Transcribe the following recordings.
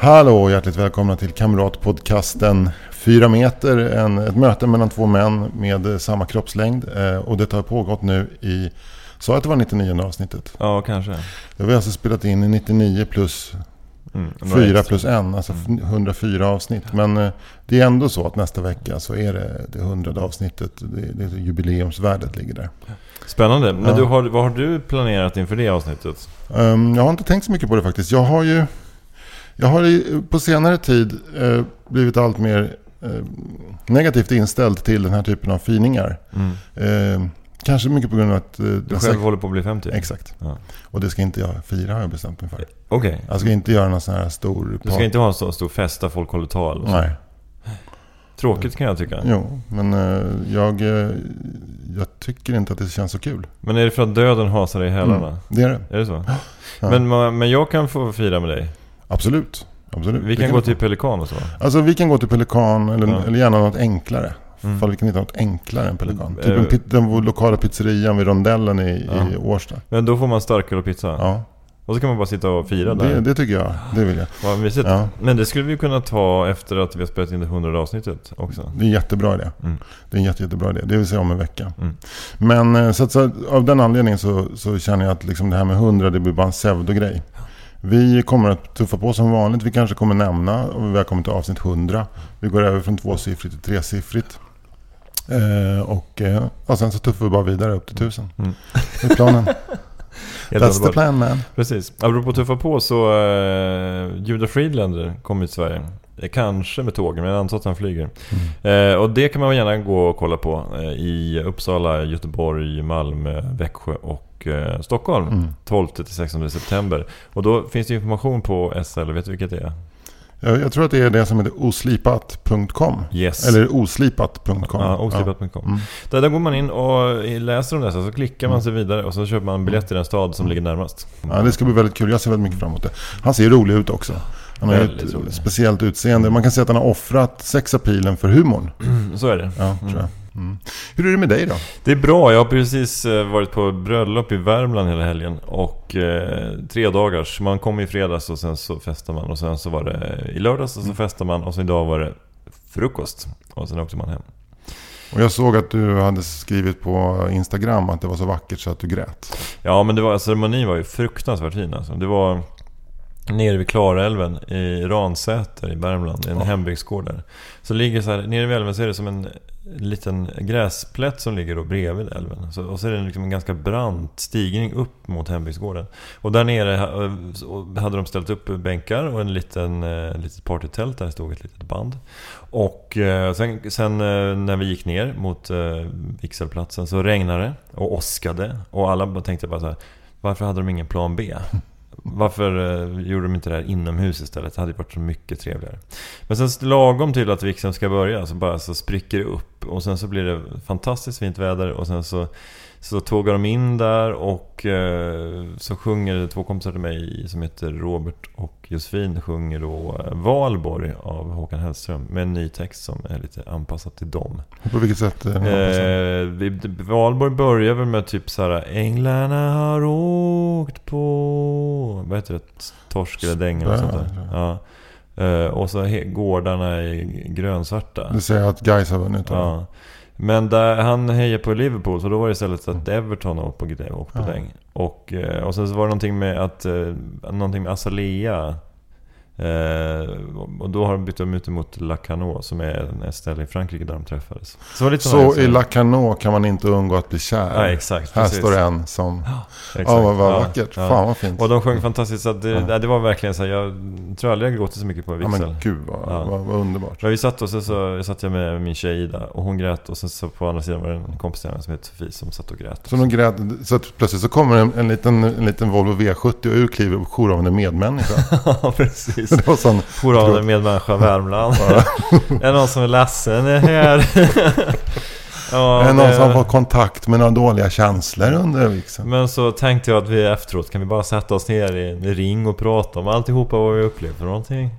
Hallå och hjärtligt välkomna till Kamratpodcasten 4 meter. En, ett möte mellan två män med samma kroppslängd. Eh, och det har pågått nu i, sa jag att det var 99 avsnittet? Ja, kanske. Det har vi alltså spelat in i 99 plus Mm, några 4 extra. plus 1, alltså 104 avsnitt. Men eh, det är ändå så att nästa vecka så är det det 100 avsnittet. Det, det är jubileumsvärdet ligger där. Spännande. Men Ja. du, har, vad har du planerat inför det avsnittet? Ehm, jag har inte tänkt så mycket på det faktiskt. Jag har ju jag har på senare tid eh, blivit allt mer eh, negativt inställd till den här typen av finingar. Ehm, kanske mycket på grund av att... eh, Du själv säkert- håller på att bli 50? Exakt. Ja. Och det ska inte jag fira har jag bestämt mig för. Okej. Jag ska inte göra någon sån här stor... Du ska inte ha en så stor fest där folk håller tal? och så. Nej. Tråkigt kan jag tycka. Jo, men eh, jag, eh, jag tycker inte att det känns så kul. Men är det för att döden hasar dig i hälarna? Mm, det är det. Är det så? Ja. Men, men jag kan få fira med dig. Absolut. Absolut. Vi kan gå till. Pelikan och så. Alltså vi kan gå till Pelikan eller, Ja. eller gärna något enklare. Mm. Fall vi kan hitta något enklare än Pelikan. Typ eh, en pit, den lokala pizzerian vid rondellen i, i Ja. Årsta. Men då får man starköl och pizza. Ja, Och så kan man bara sitta och fira där. det, det tycker jag. Det vill jag. Vad mysigt. Ja. Men det skulle vi kunna ta efter att vi har spelat in det 100 avsnittet också. Det är en jättebra idé. Mm. Det är en jätte, jättebra idé. Det vill säga om en vecka. Mm. Men eh, så, att, så, av den anledningen så, så känner jag att liksom det här med 100 det blir bara en pseudogrej. Vi kommer att tuffa på som vanligt. Vi kanske kommer nämna och vi har kommit till avsnitt 100. Vi går över från tvåsiffrigt till tresiffrigt. Eh, och, eh, och sen så tuffar vi bara vidare upp till 1000. Mm. Det är planen. That's the plan man. Precis. Apropå tuffa på så uh, Judah Friedlander kommer till Sverige. Eh, Kanske med tåg, men jag antar att han flyger. Mm. Eh, och det kan man gärna gå och kolla på eh, i Uppsala, Göteborg, Malmö, Växjö och eh, Stockholm. Mm. 12-16 september. Och då finns det information på SL, vet du vilket det är? Jag, jag tror att det är det som heter oslipat.com. Yes. Eller oslipat.com. Ja, oslipat.com. Mm. Där, där går man in och läser om det, så klickar man sig vidare och så köper man biljett till den stad som ligger närmast. Ja, det ska bli väldigt kul. Jag ser väldigt mycket fram emot det. Han ser rolig ut också. Han har ett rolig. speciellt utseende. Man kan säga att han har offrat sexapilen för humorn. Så är det. Ja, tror jag. Mm. Hur är det med dig då? Det är bra. Jag har precis eh, varit på bröllop i Värmland hela helgen. Och eh, tre dagars. Man kom i fredags och sen så festar man. Och sen så var det i lördags och så festar man. Och så idag var det frukost. Och sen åkte man hem. Och jag såg att du hade skrivit på Instagram att det var så vackert så att du grät. Ja men det var, ceremonin var ju fruktansvärt fin alltså. Det var nere vid Klarälven i Ransäter i Värmland. En Ja. hembygdsgård där. Så ligger så här, nere vid älven så är det som en liten gräsplätt som ligger då bredvid älven. Så, och så är det liksom en ganska brant stigning upp mot hembygdsgården. Och där nere eh, hade de ställt upp bänkar och en liten eh, litet partytält där det stod ett litet band. Och eh, sen, sen eh, när vi gick ner mot eh, vigselplatsen så regnade det och åskade. Och alla tänkte bara så här, varför hade de ingen plan B? Varför eh, gjorde de inte det här inomhus istället? Det hade ju varit så mycket trevligare. Men sen lagom till att Vixen ska börja så bara så spricker det upp. Och sen så blir det fantastiskt fint väder och sen så, så tågar de in där och eh, så sjunger två kompisar till mig som heter Robert och Josefin sjunger då eh, Valborg av Håkan Hellström med en ny text som är lite anpassad till dem. På vilket sätt? eh? Eh, Valborg börjar väl med typ så här Änglarna har åkt på... Vad heter det? Torsk eller däng eller sånt där. Ja. Och så gårdarna är grönsvarta. Du säger att Gais har vunnit? Ja. Men där, han hejar på Liverpool så då var det istället att Everton åkte på, åkte på Ja. däng. Och, eh, och sen så var det någonting med att... eh, Någonting med Azalea. Eh, och då har de bytt ut mot La Cano som är ett ställe i Frankrike där de träffades. Så, lite Så i här- La Cano kan man inte undgå att bli kär. Ja, exakt, Här precis. står en som... Exakt. Ja, vad, vad Ja, vackert. ja. Fan vad fint. Och de sjöng fantastiskt. Så det, Ja. det var verkligen så här, jag tror aldrig jag gråtit så mycket på en ja, vigsel. men gud vad, Ja. vad, vad underbart. Men vi satt och så, så satt jag med min tjej Ida och hon grät och sen så på andra sidan var det en kompis till henne som heter Sofie som satt och grät. Så, de grät, så att plötsligt så kommer en, en, liten, en liten Volvo V70 och ur kliver jourhavande medmänniska. Ja, precis. Det var sån... Jourhavande medmänniska Värmland. är det någon som är ledsen är här? ja, är det någon som har det- fått kontakt med några dåliga känslor under vigseln? Men så tänkte jag att vi efteråt kan vi bara sätta oss ner i en ring och prata om alltihopa vad vi upplevt för någonting.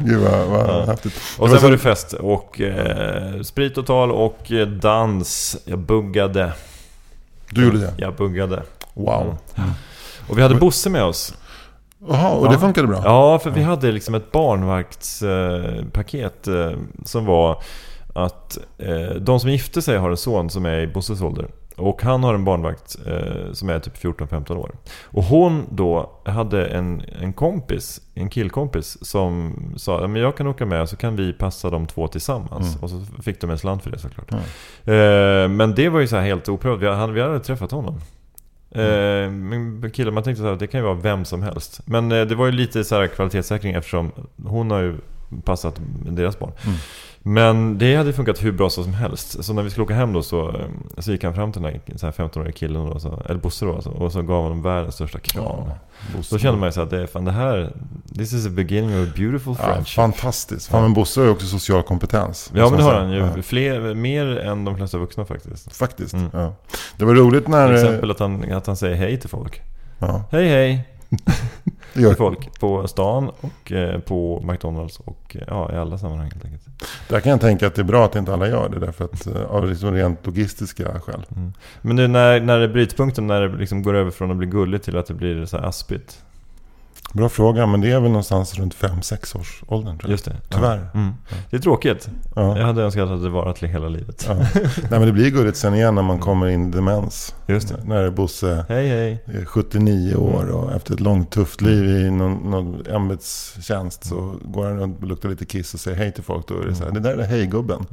Gud vad, vad Ja. häftigt. Och sen så- var det fest och eh, sprit och tal och eh, dans. Jag buggade. Du gjorde det? Jag buggade. Wow. Och vi hade Bosse med oss. Jaha, och det funkade bra? Ja, för vi hade liksom ett barnvaktspaket eh, som var att eh, de som gifte sig har en son som är i Bosses ålder. Och han har en barnvakt eh, som är typ 14-15 år. Och hon då hade en, en kompis, en killkompis som sa "Ja, men jag kan åka med så kan vi passa de två tillsammans. Mm. Och så fick de en slant för det såklart. Ja. Eh, men det var ju så här helt oprövat. Vi hade, vi hade träffat honom. Mm. Eh, killen, man tänkte så här, det kan ju vara vem som helst. Men eh, det var ju lite så här kvalitetssäkring eftersom hon har ju passat deras barn. Mm. Men det hade funkat hur bra som helst. Så när vi skulle åka hem då så, eh, så gick han fram till den här, så här 15-åriga killen, då, så, eller Bosse då alltså, och så gav honom världens största kram. Ja. Då kände man ju så att det, fan, det här, this is a beginning of a beautiful Ja, friendship. fantastiskt. Fan, men Bosse har ju också social kompetens. Ja men det har han Ja, ju. Fler, mer än de flesta vuxna faktiskt. Faktiskt. Mm. Ja. Det var roligt när... Till eh, exempel att han, att han säger hej till folk. Ja, Hej hej! det gör, Till folk på stan och eh, på McDonalds och eh, ja, i alla sammanhang helt enkelt. där kan jag tänka att det är bra att inte alla gör det. Därför att av liksom rent logistiska skäl. Men nu när, när det är brytpunkten, när det liksom går över från att bli gulligt till att det blir så här aspigt. Bra fråga, men det är väl någonstans runt 5-6 års åldern tror jag. Just det. Tyvärr. Ja. Mm. Det är tråkigt. Ja. Jag hade önskat att det varat till hela livet. Ja. Nej men det blir gulligt sen igen när man kommer in i demens. Just det. När Bosse Hej hej. är 79 år och efter ett långt tufft liv i någon, någon ämbetstjänst så går han runt och luktar lite kiss och säger hej till folk. Då är det så här, det där är hejgubben.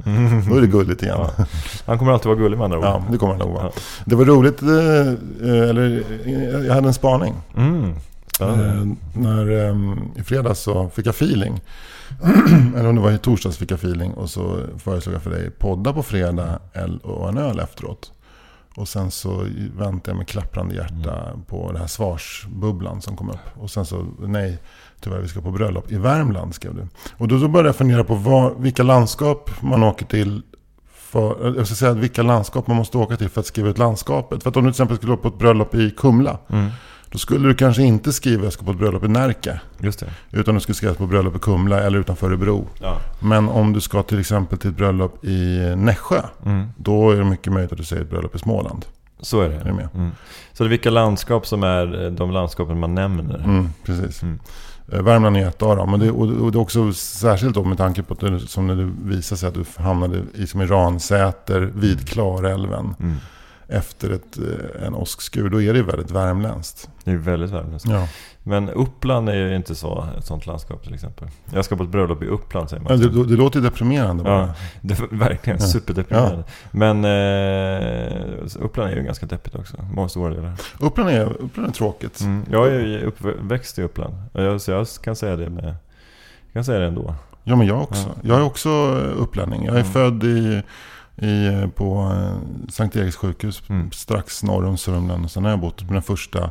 Då är det gulligt igen. Mm. Ja. Han kommer alltid vara gullig med andra ord. Ja, det kommer han nog vara. Ja. Det var roligt, eh, eh, eller eh, jag hade en spaning. Mm. Eh, när, eh, I fredags så fick jag feeling. eller om det var i torsdags fick jag feeling. Och så föreslog jag för dig podda på fredag och en öl efteråt. Och sen så väntade jag med klapprande hjärta på den här svarsbubblan som kom upp. Och sen så, nej, tyvärr vi ska på bröllop i Värmland skrev du. Och då, då började jag fundera på var, vilka landskap man åker till. För, jag ska säga vilka landskap man måste åka till för att skriva ut landskapet. För att om du till exempel skulle åka på ett bröllop i Kumla. Mm. Då skulle du kanske inte skriva jag ska på ett bröllop i Närke. Just det. Utan du skulle skriva på bröllop i Kumla eller utanför Örebro. Ja. Men om du ska till exempel till ett bröllop i Nässjö. Mm. Då är det mycket möjligt att du säger ett bröllop i Småland. Så är det. Är med? Mm. Så det är vilka landskap som är eh, de landskapen man nämner. Mm, precis. Mm. Eh, Värmland är ett av dem. Men det, och det är också särskilt då med tanke på att det, som när det visade sig att du hamnade i, som i Ransäter vid Klarälven. Efter ett, eh, en åskskur. Då är det väldigt värmländskt. Det är väldigt värmländskt. Ja. Men Uppland är ju inte så, ett sånt landskap till exempel. Jag ska på ett bröllop i Uppland säger man. Men det, det låter ju deprimerande bara. Ja, det är verkligen Ja. superdeprimerande. Men eh, Uppland är ju ganska deppigt också. Många stora delar. Uppland, är, Uppland är tråkigt. Mm. Jag är ju uppväxt i Uppland. Så jag kan säga det med... Jag kan säga det ändå. Ja, men jag också. Ja. Jag är också eh, upplänning. Jag är Mm. född i, i, eh, på eh, Sankt Eriks sjukhus Mm. strax norr om Sörmland. Sen har jag bott mina första,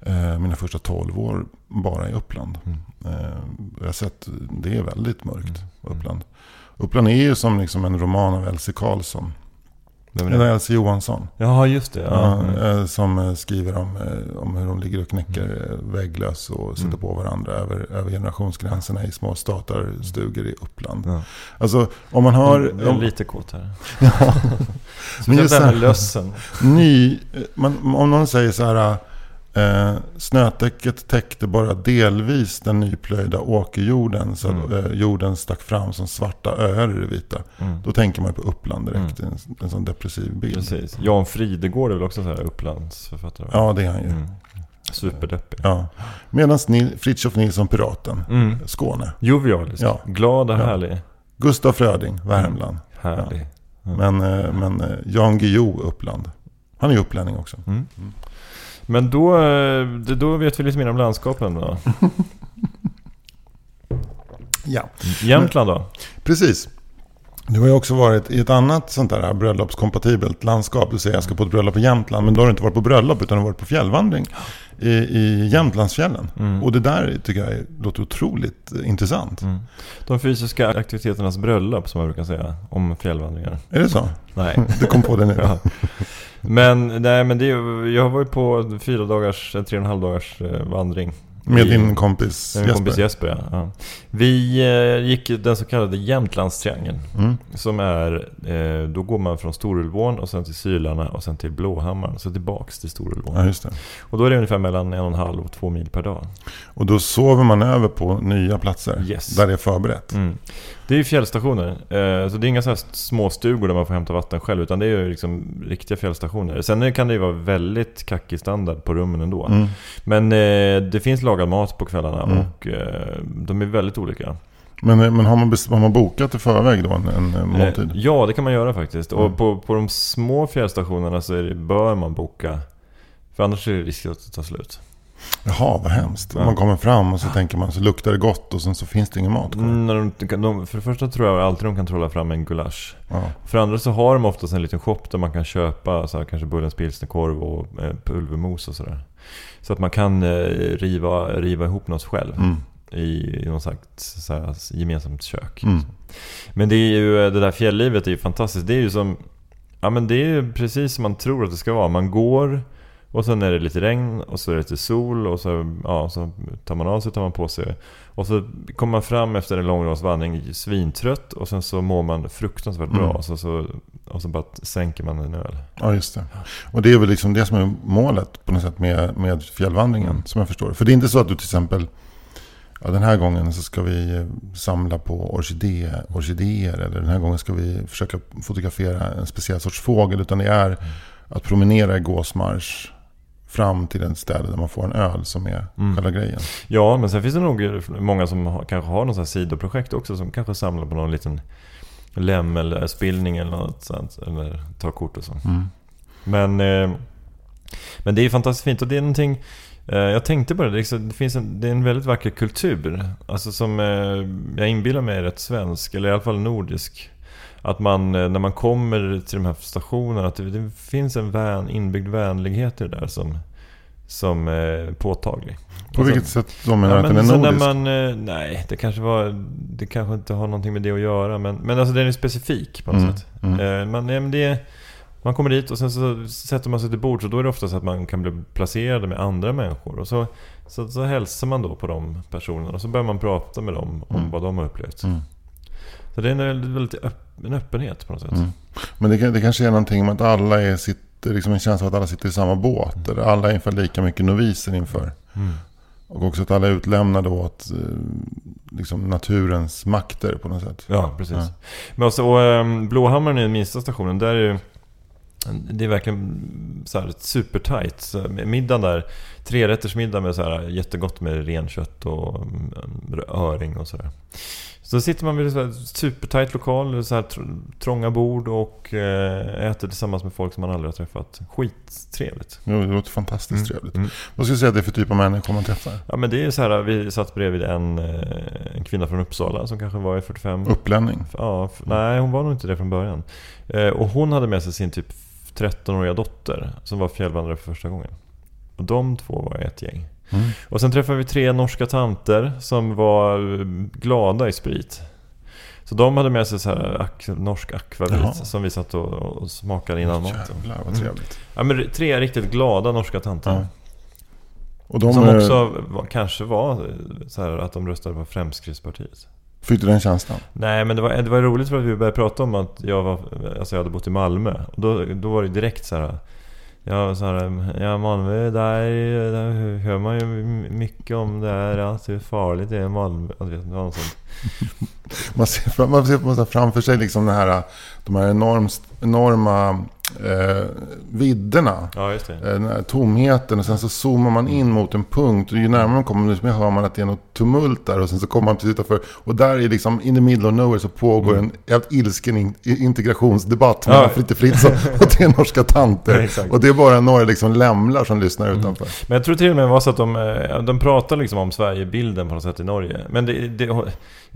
eh, mina första 12 år bara i Uppland. Mm. Eh, jag har sett, det är väldigt mörkt, Mm. Uppland. Uppland är ju som liksom en roman av Elsie Karlsson. Vem är det? Elsie Johansson. Ja, just det. Ja. Mm. eh, som eh, skriver om, eh, om hur de ligger och knäcker eh, vägglöss och sätter Mm. på varandra över, över generationsgränserna i små statarstugor i Uppland. Ja. Alltså om man har... Jag är lite kåt här. Ja. Men just med här- lössen. ny, man, om någon säger så här... Eh, snötäcket täckte bara delvis den nyplöjda åkerjorden. Så att Mm. eh, jorden stack fram som svarta öar i det vita. Mm. Då tänker man på Uppland direkt. En, en sån depressiv bild. Precis. Jan Fridegård är väl också så här Upplandsförfattare? Ja, det är han ju. Mm. Superdeppig. Ja. Medan Nil- Fritiof Nilsson, Piraten, Mm. Skåne. Jovialisk. Ja. Glad och Ja. härlig. Gustav Fröding, Värmland. Härlig. Men, eh, men eh, Jan Guillou, Uppland. Han är upplänning också. Men då, eh, då vet vi lite mer om landskapen då. Ja. Jämtland då? Precis. Du har ju också varit i ett annat sånt där bröllopskompatibelt landskap. Du säger jag ska på ett bröllop i Jämtland. Men då har du inte varit på bröllop utan du har varit på fjällvandring i, i Jämtlandsfjällen. Mm. Och det där tycker jag är- låter otroligt intressant. Mm. De fysiska aktiviteternas bröllop som man brukar säga om fjällvandringar. Är det så? Nej. Du kom på det nu. Ja. Men, nej, men det, jag har varit på fyra dagars, eh, tre och en halv dagars eh, vandring. Med din kompis med min Jesper. kompis Jesper. Ja. Ja. Vi eh, gick den så kallade Jämtlandstriangeln. Mm. Som är, eh, då går man från Storulvån och sen till Sylarna och sen till Blåhammaren. Så tillbaks till Storulvån. Ja, just det. Och då är det ungefär mellan en och en halv och två mil per dag. Och då sover man över på nya platser. Yes. Där det är förberett. Mm. Det är ju fjällstationer. Eh, så det är inga så här små stugor där man får hämta vatten själv. Utan det är ju liksom riktiga fjällstationer. Sen kan det ju vara väldigt kackig standard på rummen ändå. Mm. Men eh, det finns lagad mat på kvällarna Mm. och eh, de är väldigt olika. Men, men har, man har man bokat i förväg då en, en måltid? Ja, det kan man göra faktiskt. Mm. Och på, på de små fjällstationerna så det, bör man boka. För annars är det risk att det tar slut. Jaha, vad hemskt. Ja. Man kommer fram och så tänker man så luktar det gott och sen så finns det ingen mat kvar. Mm, de, de, för det första tror jag alltid de kan trolla fram en gulasch. Ja. För det andra så har de oftast en liten shop där man kan köpa så här, kanske Bullens pilsnerkorv och eh, pulvermos och sådär. Så att man kan eh, riva, riva ihop något själv Mm. i, i något slags så här, gemensamt kök. Mm. Men det är ju, eh, det där fjälllivet är ju fantastiskt. Det är ju som, ja men det är precis som man tror att det ska vara. Man går och sen är det lite regn och så är det lite sol och så, ja, så tar man av sig tar man på sig. Och så kommer man fram efter en lång vandring svintrött och sen så mår man fruktansvärt bra. Mm. Och, så, så, och så bara sänker man en öl. ja, just det. Och det är väl liksom det som är målet på något sätt med, med fjällvandringen. Mm. Som jag förstår. För det är inte så att du till exempel Ja, den här gången så ska vi samla på orkidé, orkidéer. Eller den här gången ska vi försöka fotografera en speciell sorts fågel. Utan det är att promenera i gåsmarsch fram till en ställe där man får en öl som är Mm. själva grejen. Ja, men sen finns det nog många som har, kanske har något sidoprojekt också som kanske samlar på någon liten lämmelspillning eller något sånt. Eller tar kort och så. Mm. Men, eh, men det är fantastiskt fint och det är någonting eh, jag tänkte på det, liksom- det finns en, det är en väldigt vacker kultur. Alltså som eh, jag inbillar mig är rätt svensk, eller i alla fall nordisk. Att man, eh, när man kommer till de här stationerna, att det, finns en vän, inbyggd vänlighet i det där som, som är påtaglig. På Alltså- vilket sätt då menar du Ja, att den är nordisk? när man, eh, nej, det kanske var, det kanske inte har någonting med det att göra. Men, men alltså den är specifik på något Mm, sätt. mm. Eh, man, nej, men det, man kommer dit och sen så sätter man sig till bords och då är det ofta så att man kan bli placerad med andra människor. Och så, så, så hälsar man då på de personerna och så börjar man prata med dem om Mm. vad de har upplevt. Mm. Så det är en väldigt, öpp, en öppenhet på något sätt. Mm. Men det, det kanske är någonting med att alla är, sitter, liksom en känsla av att alla sitter i samma båt. Där alla är ungefär lika mycket noviser inför. Mm. Och också att alla är utlämnade åt eh, liksom naturens makter på något sätt. Ja, precis. Ja. Men också, och, um, Blåhammaren är den minsta stationen. Där är ju, det är verkligen så här supertight. Så middagen där, trerättersmiddag med så här jättegott med renkött och mm, öring och sådär. Så sitter man vid en supertight lokal, så här tr- trånga bord och eh, äter tillsammans med folk som man aldrig har träffat. Skittrevligt. Jo, det låter fantastiskt trevligt. Mm. Vad ska du säga att det är för typ av människor man träffar? Ja men det är så här, vi satt bredvid en, eh, en kvinna från Uppsala som kanske var i 45 Upplänning? Ja, nej hon var nog inte det från början. Eh, och hon hade med sig sin typ 13-åriga dotter som var fjällvandrare för första gången. Och de två var ett gäng. Mm. Och sen träffade vi tre norska tanter som var eh, glada i sprit. Så de hade med sig så här ak- norsk akvavit som vi satt och, och smakade innan maten. Jävlar vad Mm. trevligt. Ja, men tre riktigt glada norska tanter. Ja. Och de Som är, också var, kanske var eh, så här att de röstade på Fremskrittspartiet. fick du den känslan? Nej men det var, det var roligt för att vi började prata om att jag, var, alltså jag hade bott i Malmö. Och då, då var det direkt så här. Ja, så här, ja Malmö, där, där hör man ju mycket om det här, att hur farligt det är i Malmö. Alltså, vet, något sånt. Man ser, fram- man ser man framför sig liksom det här, de här enormt, enorma eh, vidderna. Ja, just det. Eh, Den här tomheten och sen så zoomar man in mot en punkt. Och ju närmare man kommer desto mer hör man att det är något tumult där. Och sen så kommer man precis utanför. Och där är liksom in the middle of nowhere så pågår en jävligt ilsken in, integrationsdebatt mellan Ja. Fritte Fritzson och tre norska tanter. Exakt. och det är bara några liksom lämlar som lyssnar utanför. Men jag tror till och med var så att de, eh, de pratar liksom om Sverigebilden på något sätt i Norge. Men det, det,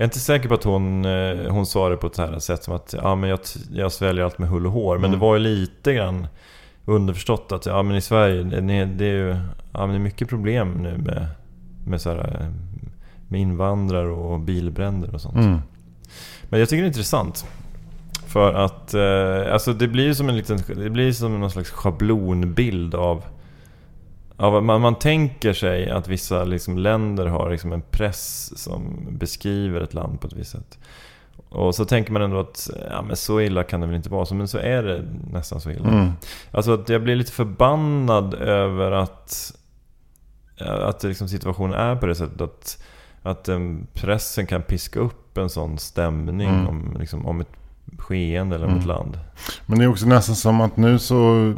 jag är inte säker på att hon, eh, hon sa det på ett så här sätt som att ja, men jag, jag sväljer allt med hull och hår. Men det var ju lite grann underförstått att ja, men i Sverige det, det är ju ja, men det är mycket problem nu med, med, så här, eh, med invandrare och bilbränder och sånt. Mm. Men jag tycker det är intressant. För att eh, alltså det blir ju som en liten, det blir som någon slags schablonbild av av, man, man tänker sig att vissa liksom länder har liksom en press som beskriver ett land på ett visst sätt. Och så tänker man ändå att ja, men så illa kan det väl inte vara. Så, men så är det nästan så illa. Mm. Alltså att jag blir lite förbannad över att, att liksom situationen är på det sättet. Att, att um, pressen kan piska upp en sån stämning Mm. om, liksom, om ett skeende eller om ett land. Men det är också nästan som att nu så...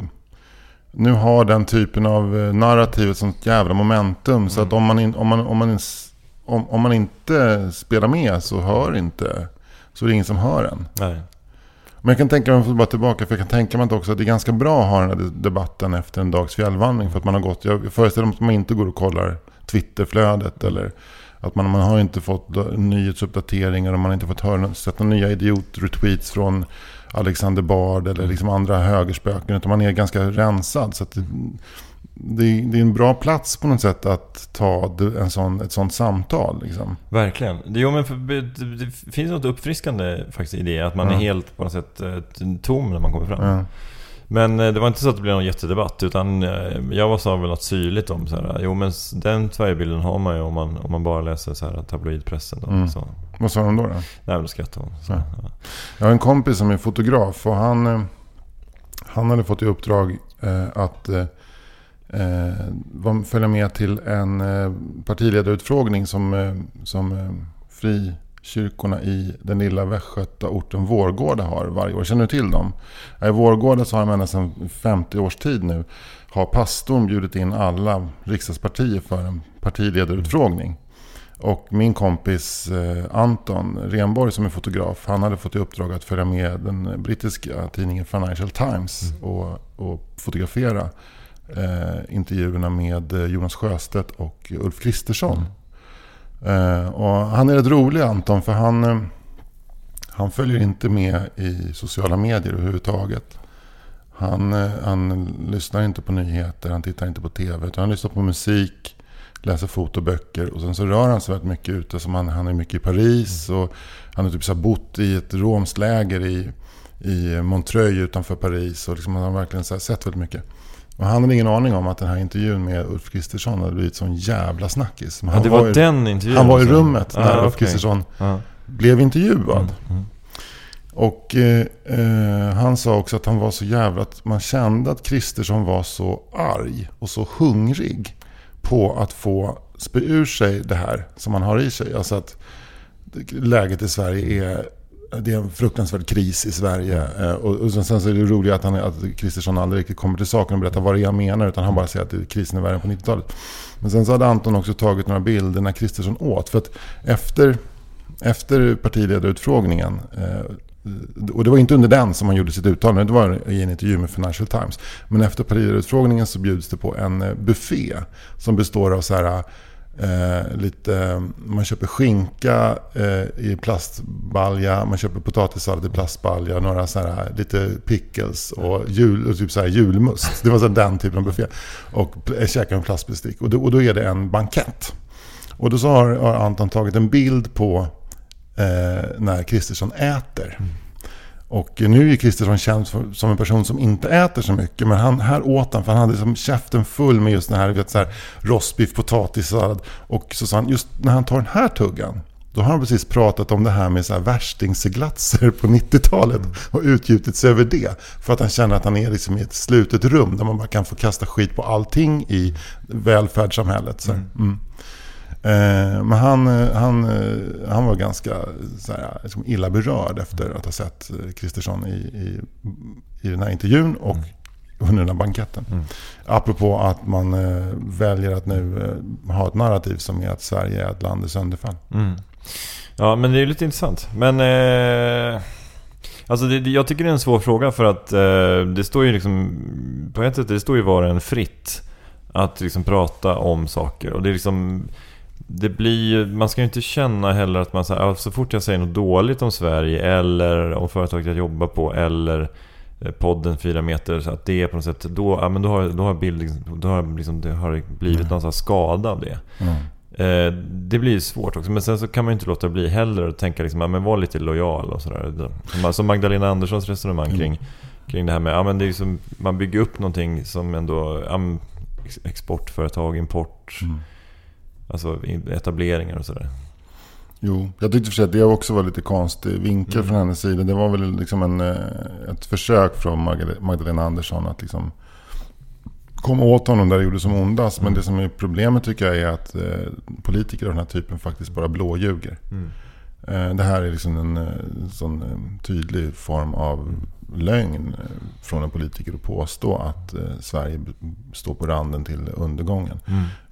Nu har den typen av eh, narrativ ett sånt jävla momentum. Så att om man, in, om, man, om, man, om, om man inte spelar med så hör inte... Så är det ingen som hör en. Nej. Men jag kan tänka mig, bara tillbaka, för jag kan tänka mig att också att det är ganska bra att ha den här debatten efter en dags fjällvandring. För att man har gått, jag föreställer mig att man inte går och kollar Twitterflödet eller att man, man har inte fått nyhetsuppdateringar och man har inte fått höra, sett några nya idiot-retweets från Alexander Bard eller liksom andra högerspöken. Utan man är ganska rensad. Så det, det, är- det är en bra plats på något sätt att ta en sån, ett sånt samtal. Liksom. Verkligen. Jo, men för, det, det finns något uppfriskande faktiskt i det. Att man är helt på något sätt eh, tom när man kommer fram. Ja. Men eh, det var inte så att det blev någon jättedebatt. Utan eh, jag var sa väl något syrligt om så här. Jo men den Sverigebilden har man ju om man, om man bara läser så här tabloidpressen. Då. Mm. Så, Vad sa de då? då? nej men då skrattade hon. Så, Ja. ja. Jag har en kompis som är fotograf och han, eh, han hade fått i uppdrag att eh, följa med till en eh, partiledarutfrågning som, som eh, frikyrkorna i den lilla västgöta orten Vårgårda har varje år. Känner du till dem? I Vårgårda så har de ända sedan 50 års tid nu har pastorn bjudit in alla riksdagspartier för en partiledarutfrågning. Och min kompis eh, Anton Renborg som är fotograf, han hade fått i uppdrag att följa med den brittiska tidningen Financial Times och, och fotografera eh, intervjuerna med eh, Jonas Sjöstedt och Ulf Kristersson. Eh, och han är rätt rolig Anton för han, eh, han följer inte med i sociala medier överhuvudtaget. Han, eh, han lyssnar inte på nyheter, han tittar inte på tv utan han lyssnar på musik läser fotoböcker och sen så rör han sig väldigt mycket ute. Som han, han är mycket i Paris och han har typ så bott i ett romskt läger i, i Montreuil utanför Paris. Och liksom han har verkligen så sett väldigt mycket. Och han hade ingen aning om att den här intervjun med Ulf Kristersson hade blivit sån jävla snackis. Men Ja, han det var, i, den intervjun. han var i rummet när Ah, Ulf. Kristersson Ja. blev intervjuad. Mm, mm. Och eh, eh, han sa också att han var så jävla... Att man kände att Kristersson var så arg och så hungrig på att få spy ur sig det här som han har i sig. Alltså att läget i Sverige är... Det är en fruktansvärd kris i Sverige. Eh, och, och sen så är det roliga att, han, att Kristersson aldrig riktigt kommer till saken och berättar vad det är han menar. Utan han bara säger att det- krisen är värre än på 90-talet. Men sen så hade Anton också tagit några bilder när Kristersson åt. För att efter, efter partiledarutfrågningen eh, och det var inte under den som han gjorde sitt uttalande, det var i en intervju med Financial Times. Men efter partiledarutfrågningen så bjuds det på en eh, buffé som består av så här, eh, lite, man köper skinka eh, i plastbalja, man köper potatissallad i plastbalja, några så här, lite pickles och, jul, och typ så här julmust. Det var så här, den typen av buffé. Och käkar med plastbestick. Och då, och då är det en bankett. Och då så har, har Anton tagit en bild på eh, när Kristersson äter. Mm. Och nu är Kristersson känd som en person som inte äter så mycket. Men han, här åt han, för han hade som käften full med just den här, vet, så här rostbiff, potatissallad. Och så sa han, just när han tar den här tuggan. Då har han precis pratat om det här med så här värstingsseglatser på 90-talet. Och utgjutit sig över det. För att han känner att han är liksom i ett slutet rum. Där man bara kan få kasta skit på allting i välfärdssamhället. Så. här. Mm. Eh, men han, eh, han, eh, han var ganska så här, liksom illa berörd efter att ha sett Kristersson i, i, i den här intervjun och under den här banketten. Mm. Apropå att man väljer att nu ha ett narrativ som är att Sverige är ett land i sönderfall. Mm. Ja, men det är lite intressant. Men... Eh, alltså det, jag tycker det är en svår fråga för att eh, det står ju liksom... På ett sätt, det står ju var en fritt att liksom prata om saker. Och det är liksom... Det blir Man ska ju inte känna heller att man så, ja, så fort jag säger något dåligt om Sverige eller om företaget jag jobbar på eller eh, podden fyra meter så att det är på något sätt då, ja, men då har, då har, bild, liksom- då har, liksom, det har blivit någon sån här skada av det. Mm. Eh, det blir svårt också. Men sen så kan man ju inte låta bli heller att tänka liksom, ja, men var lite lojal och sådär. Som- Magdalena Anderssons resonemang Mm. kring, kring det här med, ja men det är liksom, man bygger upp någonting som ändå, ja, exportföretag, import, Mm. Alltså in- etableringar och sådär. Jo, jag tyckte för sig att det också var lite konstig vinkel Mm. från hennes sida. Det var väl liksom en, eh, ett försök från Magdalena- Andersson att liksom komma åt honom där det gjorde som ondast. Men det som är problemet tycker jag är att eh, politiker av den här typen faktiskt bara blåljuger. Eh, det här är liksom en sån tydlig form av lögn eh, från en politiker att påstå att eh, Sverige står på randen till undergången.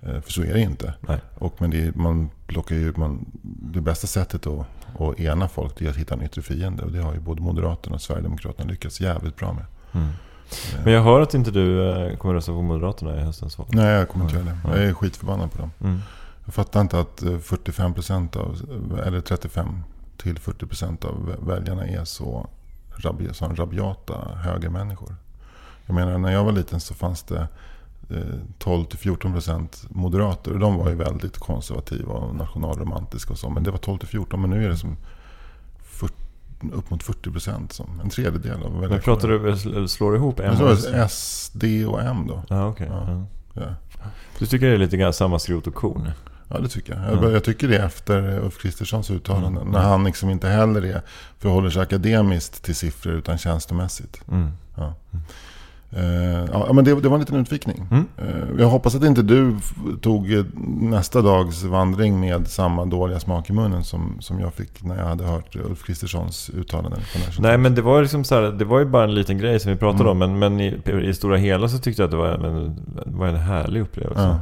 Eh, för så är det inte. Nej. Och men det, är- man plockar ju, man, det bästa sättet att, att ena folk är att hitta en yttre fiende. Och det har ju både Moderaterna och Sverigedemokraterna lyckats jävligt bra med. Men jag hör att inte du kommer rösta på Moderaterna i höstens val. Nej, jag kommer inte göra det. Jag är skitförbannad på dem. Mm. Jag fattar inte att eh, 45% av, eller 35 till 40% av väljarna är så, rabi, så rabiata högermänniskor. Jag menar, när jag var liten så fanns det eh, 12-14% moderater. Och de var ju väldigt konservativa och nationalromantiska och så. Men det var 12-14, men nu är det som 40, upp mot 40% som en tredjedel av Men pratar du, eller slår du ihop M och S? SD och M då. Okej. Ja. Ja. Ja. Du tycker det är lite grann samma skrot och korn? Ja, det tycker jag. Jag, jag tycker det efter Ulf Kristerssons uttalanden. Mm. När han liksom inte heller är, förhåller sig akademiskt till siffror utan tjänstemässigt. Mm. Ja. Eh, ja, men det, det var en liten utvikning. Mm. Eh, jag hoppas att inte du tog eh, nästa dags vandring med samma dåliga smak i munnen som, som jag fick när jag hade hört Ulf Kristerssons uttalanden. Nej men det var, liksom så här, det var ju bara en liten grej som vi pratade Mm. om. Men, men i, i stora hela så tyckte jag att det var, det var en härlig upplevelse. Ja.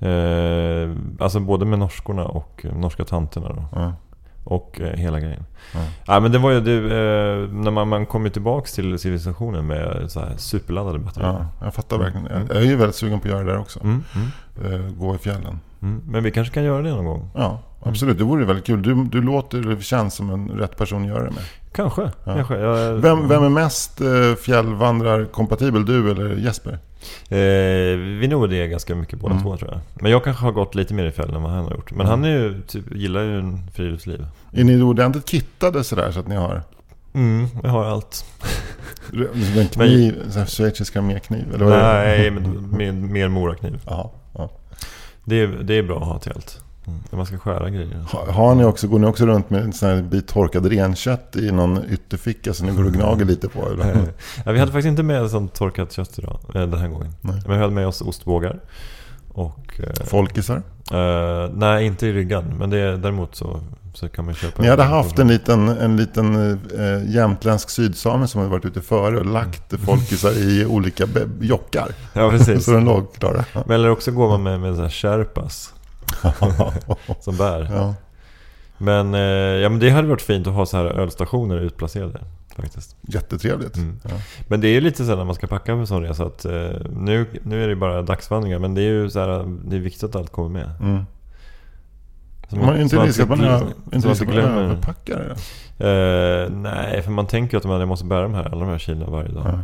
Eh, alltså både med norskorna och eh, norska tanterna då. Ja. Och eh, hela grejen. Ja. Ja. men det var ju det, eh, när man, man kom ju tillbaks till civilisationen med så här superladdade batterier. ja, jag fattar verkligen. Jag, jag är ju väldigt sugen på att göra det där också. Mm, mm, Eh, gå i fjällen. mm. Men vi kanske kan göra det någon gång. Ja, absolut. Det vore väldigt kul. Du, du låter, det känns som en rätt person att göra det med. Kanske. kanske. Jag, Vem, vem är mest eh, fjällvandrarkompatibel, du eller Jesper? Eh, vi nog det ganska mycket båda Mm. två tror jag. Men jag kanske har gått lite mer i fjällen än vad han har gjort. Men han är ju, typ, gillar ju friluftsliv. Är ni ordentligt kittade sådär så att ni har Mm, jag har allt. en kniv, så här schweiziska armékniv? Eller vad? Nej, men med, mer morakniv. Jaha, ja. Det är, det är bra att ha till allt. Mm. Man ska skära grejer. Ha- Har ni också, går ni också runt med en sån här bit torkad renkött i någon ytterficka som ni går och gnager lite på? Eller? Ja, vi hade faktiskt inte med sånt torkat kött idag, eh, den här gången. Nej. Men vi hade med oss ostbågar. Och, eh, Folkisar? eh, nej, inte i ryggan. Men det, däremot så, så kan man köpa... Ni hade haft en liten, en liten eh, jämtländsk sydsame som hade varit ute före och lagt folkisar i olika jockar. Ja, precis. Så de låg klara. Men eller också går man med, med så här sherpas som bär. ja. Men, eh, ja, men det hade varit fint att ha så här ölstationer utplacerade. Faktiskt. Jättetrevligt. Mm. Ja. Men det är ju lite så här när man ska packa på en sån resa att eh, nu, nu är det bara dagsvandringar men det är ju så här, det är viktigt att allt kommer med. Mm. Så Man inte risk att man, är- inte risk att man överpackar det. Eh, nej, för man tänker att man måste bära de här, alla de här kilona varje dag. Ja.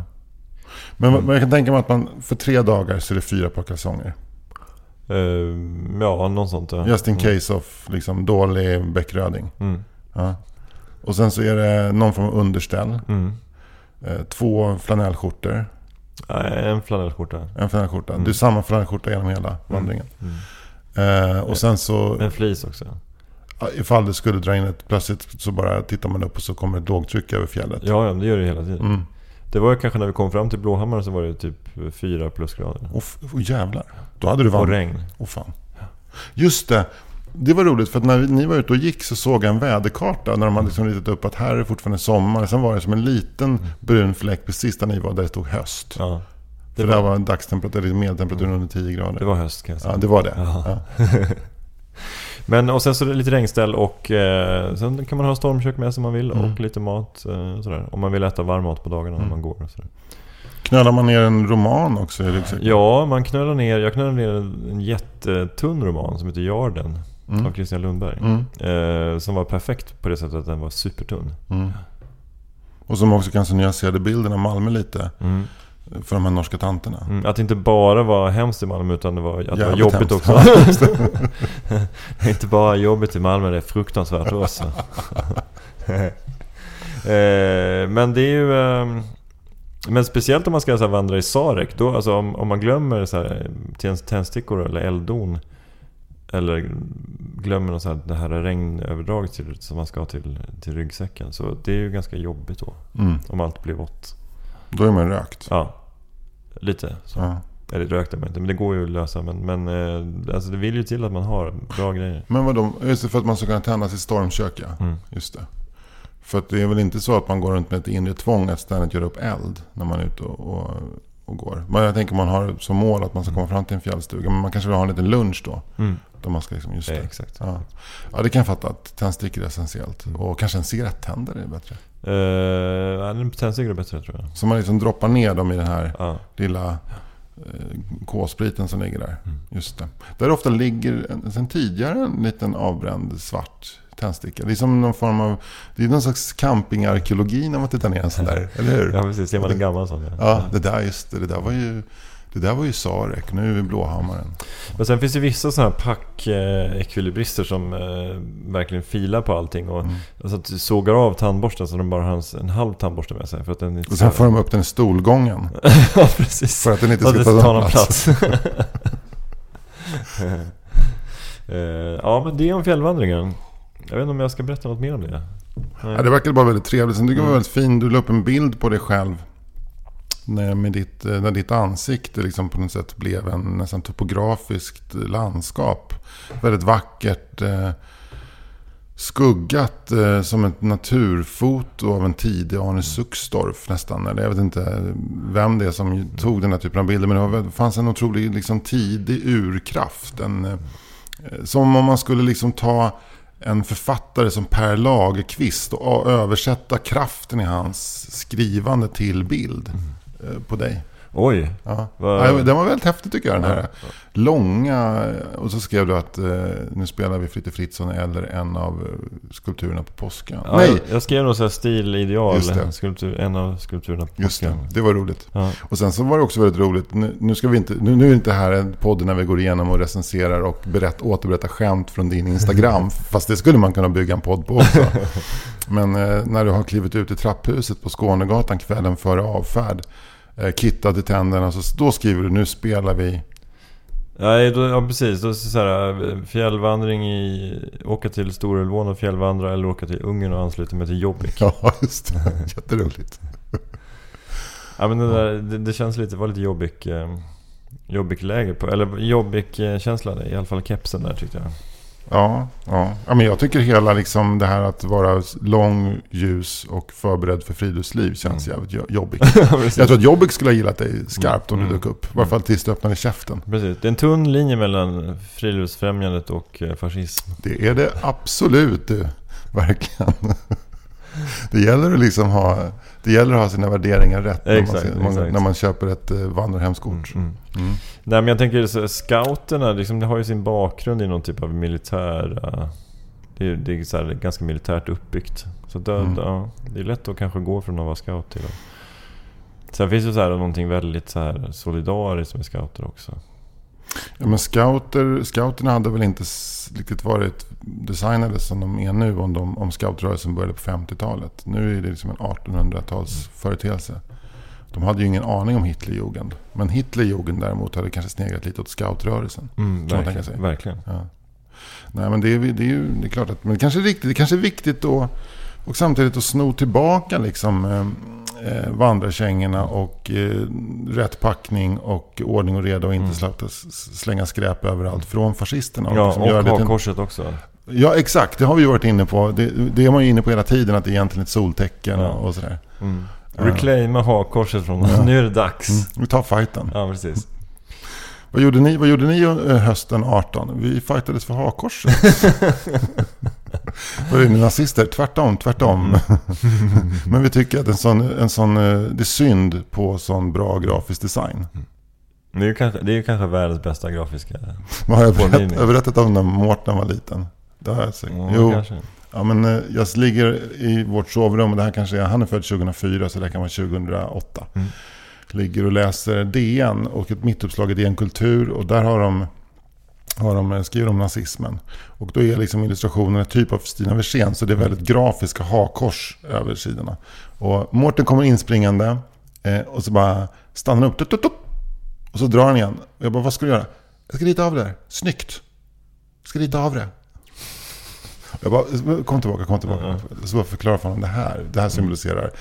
Men, men jag kan tänka mig att man för tre dagar så är det fyra par kalsonger. Eh, ja, något sånt. Ja. Just in case of liksom, dålig bäckröding. Mm. Ja. Och sen så är det någon form av underställ. Mm. Eh, två flanellskjortor. En flanellskjorta. En flanellskjorta. Mm. Det är samma flanellskjorta genom hela vandringen. Eh, och sen så, En flis också. ifall det skulle dra in ett, plötsligt så bara tittar man upp och så kommer ett lågtryck över fjället. Ja, ja, det gör det hela tiden. Mm. Det var ju kanske när vi kom fram till Blåhammar så var det typ fyra plusgrader. Och, och jävlar. Då hade du Och vandrat. regn. Åh fan. Just det. Det var roligt för att när ni var ute och gick så såg jag en väderkarta. När de hade liksom ritat upp att här är fortfarande sommar. Sen var det som en liten brun fläck precis där ni var där det stod höst. Ja, Det för där var dagstemperatur, medeltemperaturen under 10 grader. det var höst kan jag säga. Ja, det var det. Ja. Ja. Men och sen så lite regnställ och eh, sen kan man ha stormkök med sig om man vill Mm. och lite mat eh, sådär. Om man vill äta varm mat på dagarna Mm. när man går. Och sådär. Knölar man ner en roman också ryggsäcken? Ja, man knölar ner, jag knölar ner en jättetunn roman som heter Jarden Mm. av Christian Lundberg. Mm. Eh, som var perfekt på det sättet att den var supertunn. Mm. Och som också kanske nyanserade bilden av Malmö lite. För de här norska tanterna. Mm, att det inte bara var hemskt i Malmö utan det var, att det var jobbigt hemskt. också. det är inte bara jobbigt i Malmö, det är fruktansvärt också. eh, men det är ju... ehm, men speciellt om man ska så här, vandra i Sarek. Då, alltså, om, om man glömmer så här, tänd- tändstickor eller elddon. Eller glömmer något så här, det här regnöverdraget till, som man ska ha till, till ryggsäcken. Så det är ju ganska jobbigt då. Mm. Om allt blir vått. Då är man rökt. Ja, lite så. Ja. Eller rökte man inte, men det går ju att lösa. Men, men eh, alltså det vill ju till att man har bra grejer. Men vadå? Just det, för att man ska kunna tända sitt stormkök ja. Mm. Just det. För att det är väl inte så att man går runt med ett inre tvång att ständigt göra upp eld när man är ute och, och, och går. Men jag tänker man har som mål att man ska komma fram till en fjällstuga. Men man kanske vill ha en liten lunch då. Mm. Då man ska liksom, just Ja, det. exakt. Ja. ja, det kan jag fatta. att Tändstickor är essentiellt. Och kanske en cigarettändare är bättre. Uh, en tändstickor är bättre tror jag. Så man liksom droppar ner dem i den här Ja. lilla eh, K-spriten som ligger där. Mm. Just det. Där ofta ligger en, sen tidigare en liten avbränd svart tändsticka. Det är som någon form av, det är någon slags campingarkeologi när man tittar ner en sån där. Eller hur? ja, precis. Ser man en gammal sån. Ja. Ja, det där, just det. Det där var ju, det där var ju Sarek. Nu är vi Blåhammaren. Men sen finns det vissa sådana här pack-ekvilibrister som eh, verkligen filar på allting. Och, Mm. alltså sågar av tandborsten så de bara har en, halv tandborste med sig. För att den inte Och sen får de upp den i stolgången. ja, precis. För att den inte ska att ta ta någon plats. Eh, ja, men det är om fjällvandringen. Jag vet inte om jag ska berätta något mer om det. Nej. Ja, det verkade bara väldigt trevligt. Sen tycker jag det var väldigt fin. Du la upp en bild på dig själv. När, med ditt, eh, när ditt ansikte liksom på något sätt blev en nästan topografiskt landskap. Väldigt vackert. Eh, skuggat eh, som ett naturfoto av en tidig Arne Suxdorf nästan. Eller jag vet inte vem det är som tog den här typen av bilder. Men det var, det fanns en otrolig liksom, tidig urkraft. En, eh, som om man skulle liksom ta en författare som Per Lagerkvist och översätta kraften i hans skrivande till bild Mm på dig. Oj! Ja. Vad- Ja, den var väldigt häftig tycker jag. Den här Ja. långa... Och så skrev du att eh, nu spelar vi Fritte Fritzson eller en av eh, skulpturerna på påskan. Ja, Nej, Jag, skrev nog såhär stilideal. Skulptur, en av skulpturerna på just det. påsken. Det var roligt. Och sen så var det också väldigt roligt. Nu, nu, ska vi inte, nu, nu är det inte här en podd när vi går igenom och recenserar och berätt, återberättar skämt från din Instagram. fast det skulle man kunna bygga en podd på också. Men eh, när du har klivit ut i trapphuset på Skånegatan kvällen före avfärd. Eh, kittad i tänderna. Så, då skriver du nu spelar vi. Nej, då, ja precis. Då är det så här, fjällvandring i... Åka till Storulvån och fjällvandra eller åka till Ungern och ansluta mig till Jobbik. Ja, just det. Jätteroligt. Ja men det, där, det, det känns lite, var lite Jobbik... Eh, Jobbik-läge på, eller Jobbik-känsla i alla fall kepsen där tyckte jag. Ja, ja. ja men jag tycker hela liksom det här att vara lång, ljus och förberedd för friluftsliv känns jävligt jo- jobbigt. Jag tror att Jobbik skulle ha gillat dig skarpt om Mm. du dök upp. I varje fall tills du öppnade käften. precis. Det är en tunn linje mellan friluftsfrämjandet och eh, fascism. Det är det absolut du. Verkligen. Det gäller att liksom ha, det gäller att ha sina värderingar rätt när, Exakt, man, exakt. när man köper ett eh, vandrarhemskort. Mm. Mm. Nej men jag tänker så, scouterna, liksom, det har ju sin bakgrund i någon typ av militär... eh, det är, det är så här, ganska militärt uppbyggt. Så då, Mm. ja, det är lätt att kanske gå från att vara scout till att... Sen finns det så här, någonting väldigt så här, solidariskt med scouter också. Ja, men scouter, scouterna hade väl inte riktigt varit designade som de är nu om, de, om scoutrörelsen började på 50-talet. Nu är det liksom en 1800-tals företeelse. De hade ju ingen aning om Hitlerjugend. Men Hitlerjugend däremot hade kanske sneglat lite åt scoutrörelsen. Mm, Kan verkligen, sig. verkligen. Ja. Nej men det är, det är ju det är klart att men det kanske är riktigt, det kanske är viktigt då och samtidigt att sno tillbaka liksom eh, eh, vandrarkängorna och eh, rätt packning och ordning och reda och inte Mm. slänga skräp överallt från fascisterna. Ja, liksom och hakkorset också. Ja, exakt. Det har vi varit inne på. Det, det är man ju inne på hela tiden, att det är egentligen ett soltecken Ja. och sådär. Mm. Reclaima hakkorset från... Nu är det dags. Mm. Vi tar fighten. Ja, precis. Vad gjorde ni, vad gjorde ni eh, hösten 18? Vi fightades för hakkorset. Vad är ni nazister? Tvärtom, tvärtom. Men vi tycker att en sån, en sån, eh, det är synd på sån bra grafisk design. Det är ju kanske, det är kanske världens bästa grafiska... Vad har jag Formgivning. jag berättat om när Mårten var liten? Det har jag. Ja, jo, kanske. ja, men eh, jag ligger i vårt sovrum och det här kanske är, han är född 2004 så det här kan vara 2008. Mm. Ligger och läser DN och ett mittuppslag i DN Kultur och där har de, har de eh, skriver om nazismen. Och då är liksom illustrationen en typ av Stina Wirsén så det är väldigt grafiska hakkors över sidorna. Och Mårten kommer inspringande eh, och så bara stannar han upp. Tup, tup, tup. Och så drar han igen. Och jag bara, vad ska du göra? Jag ska rita av det där. Snyggt. Jag ska rita av det. Jag bara, kom tillbaka, kom tillbaka. Så bara förklara för honom det här. Det här symboliserar.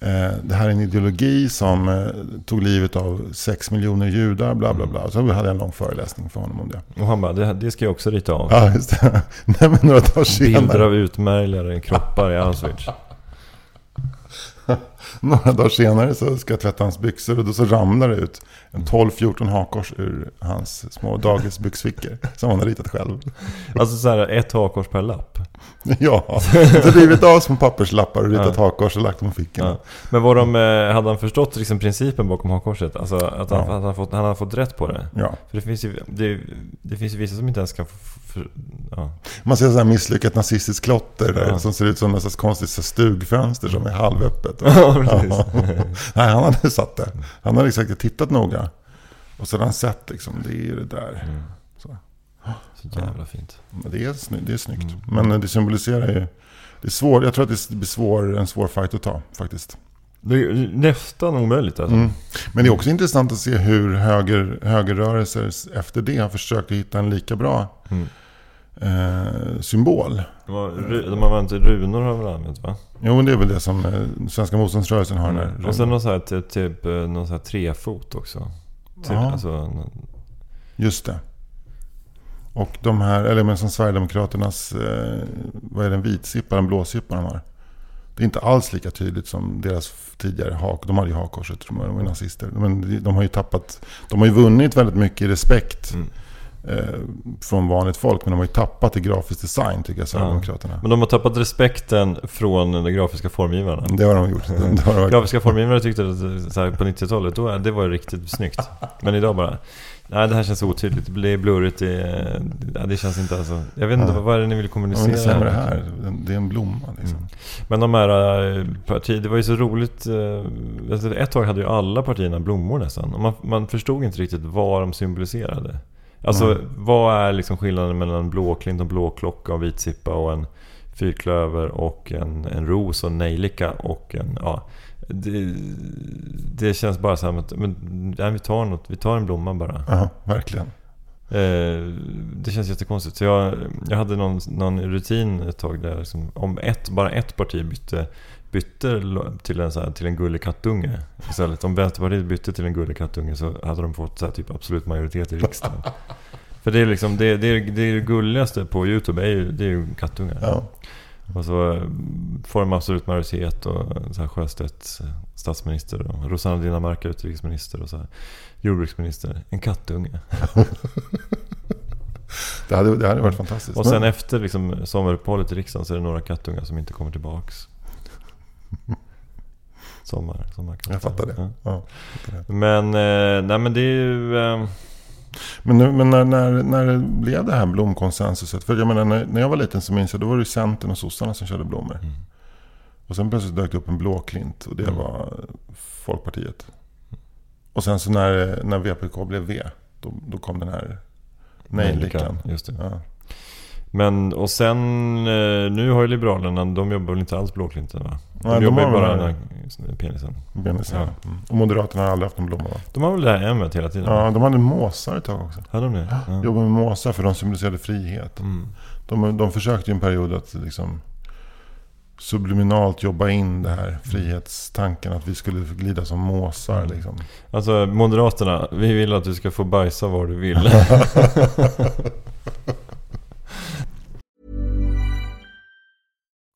Eh, det här är en ideologi som eh, tog livet av sex miljoner judar, bla bla bla. Så hade jag en lång föreläsning för honom om det. Och han bara, det, det ska jag också rita av. Ja, just det. Nej, men några dagar Bilder senare, av utmärglade kroppar i Auschwitz. några dagar senare så ska jag tvätta hans byxor och då så ramlar det ut en 12-14 hakkors ur hans små dagisbyxfickor. Som han har ritat själv. Alltså så här, ett hakkors per lapp. Ja, så rivit av små papperslappar och ritat hakkors och lagt dem på fickorna. Ja. Men var de, eh, hade han förstått liksom principen bakom hakkorset? Alltså att han, Ja. att han, fått, han hade fått rätt på det? Ja. För det finns ju, det, det finns ju vissa som inte ens kan. För, ja. Man ser så här misslyckat nazistiskt klotter där Ja. som ser ut som något slags konstigt stugfönster som är halvöppet. Ja. Nej, han hade satt det. Han hade säkert tittat noga. Och så hade han sett liksom, det är ju det där. Mm. Så. Jävla fint. Men Det är, sny- det är snyggt. Mm. Men det symboliserar ju... Det är svår, jag tror att det blir svår, en svår fight att ta faktiskt. Det är nästan omöjligt alltså. Mm. Men det är också intressant att se hur höger, högerrörelser efter det har försökt hitta en lika bra Mm. eh, symbol. De har, de har använt runor har väl använt va? Jo, men det är väl det som eh, Svenska motståndsrörelsen har. Mm. När, Och sen någon så här, ty- typ, eh, någon så här trefot också. Typ, alltså, Just det. Och de här, eller men som Sverigedemokraternas, eh, vad är det, en vitsippa, en blåsippa de har. Det är inte alls lika tydligt som deras tidigare hak. De hade ju hakkorset, de var, ju nazister. Men de, har ju tappat, de har ju vunnit väldigt mycket respekt Mm. eh, från vanligt folk. Men de har ju tappat i grafisk design tycker jag, Sverigedemokraterna. Men de har tappat respekten från de grafiska formgivarna. Det har de gjort. Det har de. Grafiska formgivare tyckte att så här, på 90-talet, då, det var ju riktigt snyggt. Men idag bara, nej det här känns otydligt, det blir blurrigt, det, ja, det känns inte alltså. Jag vet inte, Ja. vad är det ni vill kommunicera? det det här. Det är en blomma liksom. Mm. Men de här eh, partier, det var ju så roligt. eh, alltså, Ett tag hade ju alla partierna blommor nästan. Och man, man förstod inte riktigt vad de symboliserade. Alltså Nej. vad är liksom skillnaden mellan en blåklint och blåklocka och vitsippa och en fyrklöver och en, en ros och nejlika och en... Ja, det, det känns bara så här att men, nej, vi, tar något, vi tar en blomma bara. Ja, verkligen. Eh, det känns jättekonstigt. Så jag, jag hade någon, någon rutin ett tag där liksom, om ett, bara ett parti bytte, bytte till en, så här, till en gullig kattunge istället. Om Vänsterpartiet bytte till en gullig kattunge så hade de fått så här, typ absolut majoritet i riksdagen. För det är liksom det, det, är, det, är det gulligaste på YouTube är ju, det är ju kattungar. Ja. Och så eh, får de absolut majoritet och så här Sjöstedt eh, statsminister och Rosanna Dinamarca utrikesminister och så här, jordbruksminister. En kattunge. Det, hade, det hade varit fantastiskt. Och sen Men- efter liksom sommaruppehållet i riksdagen så är det några kattungar som inte kommer tillbaks. Sommar, sommarkatter. Jag fattar det. Ja. Ja. Men, eh, nej men det är ju... Eh, Men, nu, men när, när, när det blev det här blomkonsensuset. För jag menar, när, när jag var liten så minns jag, då var det Centern och sossarna som körde blommor. Mm. Och sen plötsligt dök det upp en blåklint och det Mm. var Folkpartiet. Och sen så när, när VPK blev V, då, då kom den här det. Ja. Men och sen, eh, nu har ju Liberalerna, de jobbar väl inte alls blåklinten va? De Nej, de jobbar ju har bara den här penisen. Benisen. Ja. Mm. Och Moderaterna har aldrig haft en blomma va? De har väl det här ämnet hela tiden? Ja, de hade måsar ett tag också. Hade de det? Ja. Jobbade med måsar för de symboliserade frihet. Mm. De, de försökte ju en period att liksom subliminalt jobba in det här frihetstanken. Att vi skulle glida som måsar liksom. Alltså Moderaterna, vi vill att du ska få bajsa var du vill.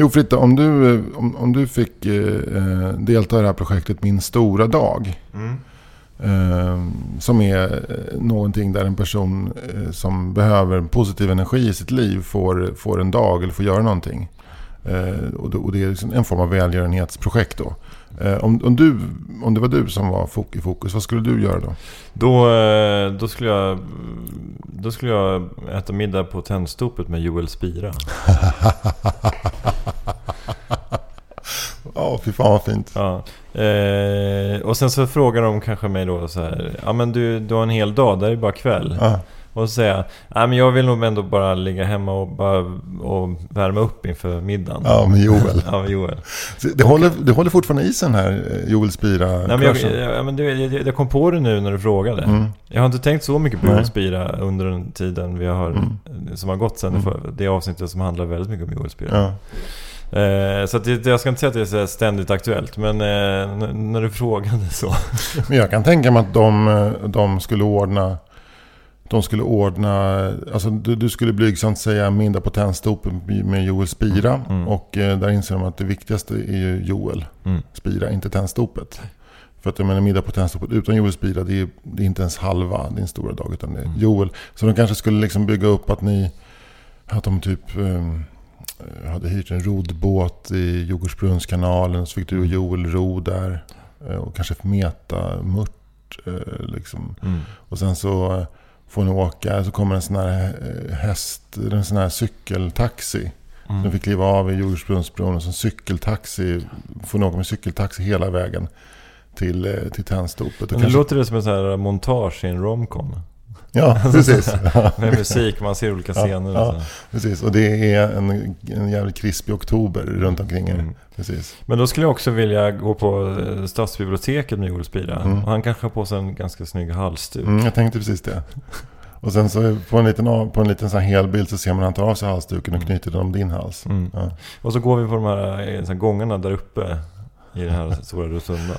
Jo Fritte, om du, om, om du fick eh, delta i det här projektet Min stora dag. Eh, som är eh, någonting där en person eh, som behöver positiv energi i sitt liv får, får en dag eller får göra någonting. Eh, och, det, och det är liksom en form av välgörenhetsprojekt då. Eh, om, om, du, om det var du som var i fokus, vad skulle du göra då? Då, eh, då, skulle jag, då skulle jag äta middag på Tennstopet med Joel Spira. Ja, fy fan vad fint. Ja. Eh, och sen så frågar de kanske mig då så här. Ja men du, du har en hel dag, där är bara kväll. Ja. Och jag. Nej men jag vill nog ändå bara ligga hemma och, bara, och värma upp inför middagen. Ja, med Joel. Ja, med Joel. Det håller, det håller fortfarande i sig den här eh, Joel Spira Nej, men jag, jag, men du, jag, jag kom på det nu när du frågade. Mm. Jag har inte tänkt så mycket på. Joel Spira under den tiden vi har, Mm. som har gått sen. för Det avsnittet som handlar väldigt mycket om Joel Spira. Ja. Eh, så det, jag ska inte säga att det är ständigt aktuellt. Men eh, när du frågade så. Men jag kan tänka mig att de, eh, de skulle ordna de skulle ordna, alltså du, du skulle blygsamt säga middag på Tennstopen med Joel Spira. Mm. Och eh, där inser de att det viktigaste är ju Joel Mm. Spira, inte Tennstopet. För att jag menar middag på Tennstopet utan Joel Spira, det är, det är inte ens halva din stora dag. Utan det är Joel. Så de kanske skulle liksom bygga upp att ni, att de typ eh, hade hyrt en roddbåt i Djurgårdsbrunnskanalen. Så fick du och Joel ro där. Eh, och kanske meta mört. Eh, liksom. Mm. Och sen så får ni åka, så kommer en sån här eh, häst, en sån här cykeltaxi. Mm. Ni fick kliva av i Djurgårdsbrunnsbron och så en cykeltaxi, får ni åka med cykeltaxi hela vägen till, eh, till Tennstopet. Nu kanske- låter det som en sån här montage i en romcom. Ja, precis. Med musik, man ser olika scener. ja. så. precis. Och det är en, en jävligt krispig oktober runt omkring er. Mm. Precis. Men då skulle jag också vilja gå på eh, Stadsbiblioteket med Joel Spira. Mm. Han kanske har på sig en ganska snygg halsduk. Mm, jag tänkte precis det. Och sen så på en liten, på en liten sån här helbild så ser man att han tar av sig halsduken och knyter den om din hals. Mm. Ja. Och så går vi på de här, eh, så här gångarna där uppe i den här stora rotundan.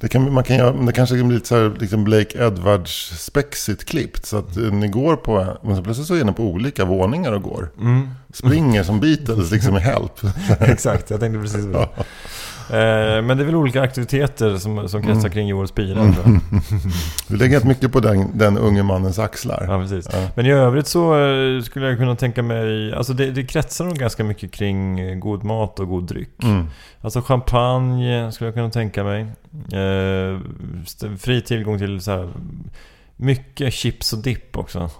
Det, kan, man kan göra, det kanske kan bli lite så här, liksom Blake Edwards-spexigt klippt. Så att eh, ni går på, men så plötsligt så är ni på olika våningar och går. Mm. Springer som Beatles liksom i Help. Exakt, jag tänkte precis på det. Eh, men det är väl olika aktiviteter som, som kretsar kring Joel Spira. tror jag. Du lägger helt mycket på den, den unge mannens axlar. Ja, precis. Ja. Men i övrigt så eh, skulle jag kunna tänka mig... Alltså det, det kretsar nog ganska mycket kring eh, god mat och god dryck. Mm. Alltså champagne skulle jag kunna tänka mig. Eh, fri tillgång till så här mycket chips och dipp också.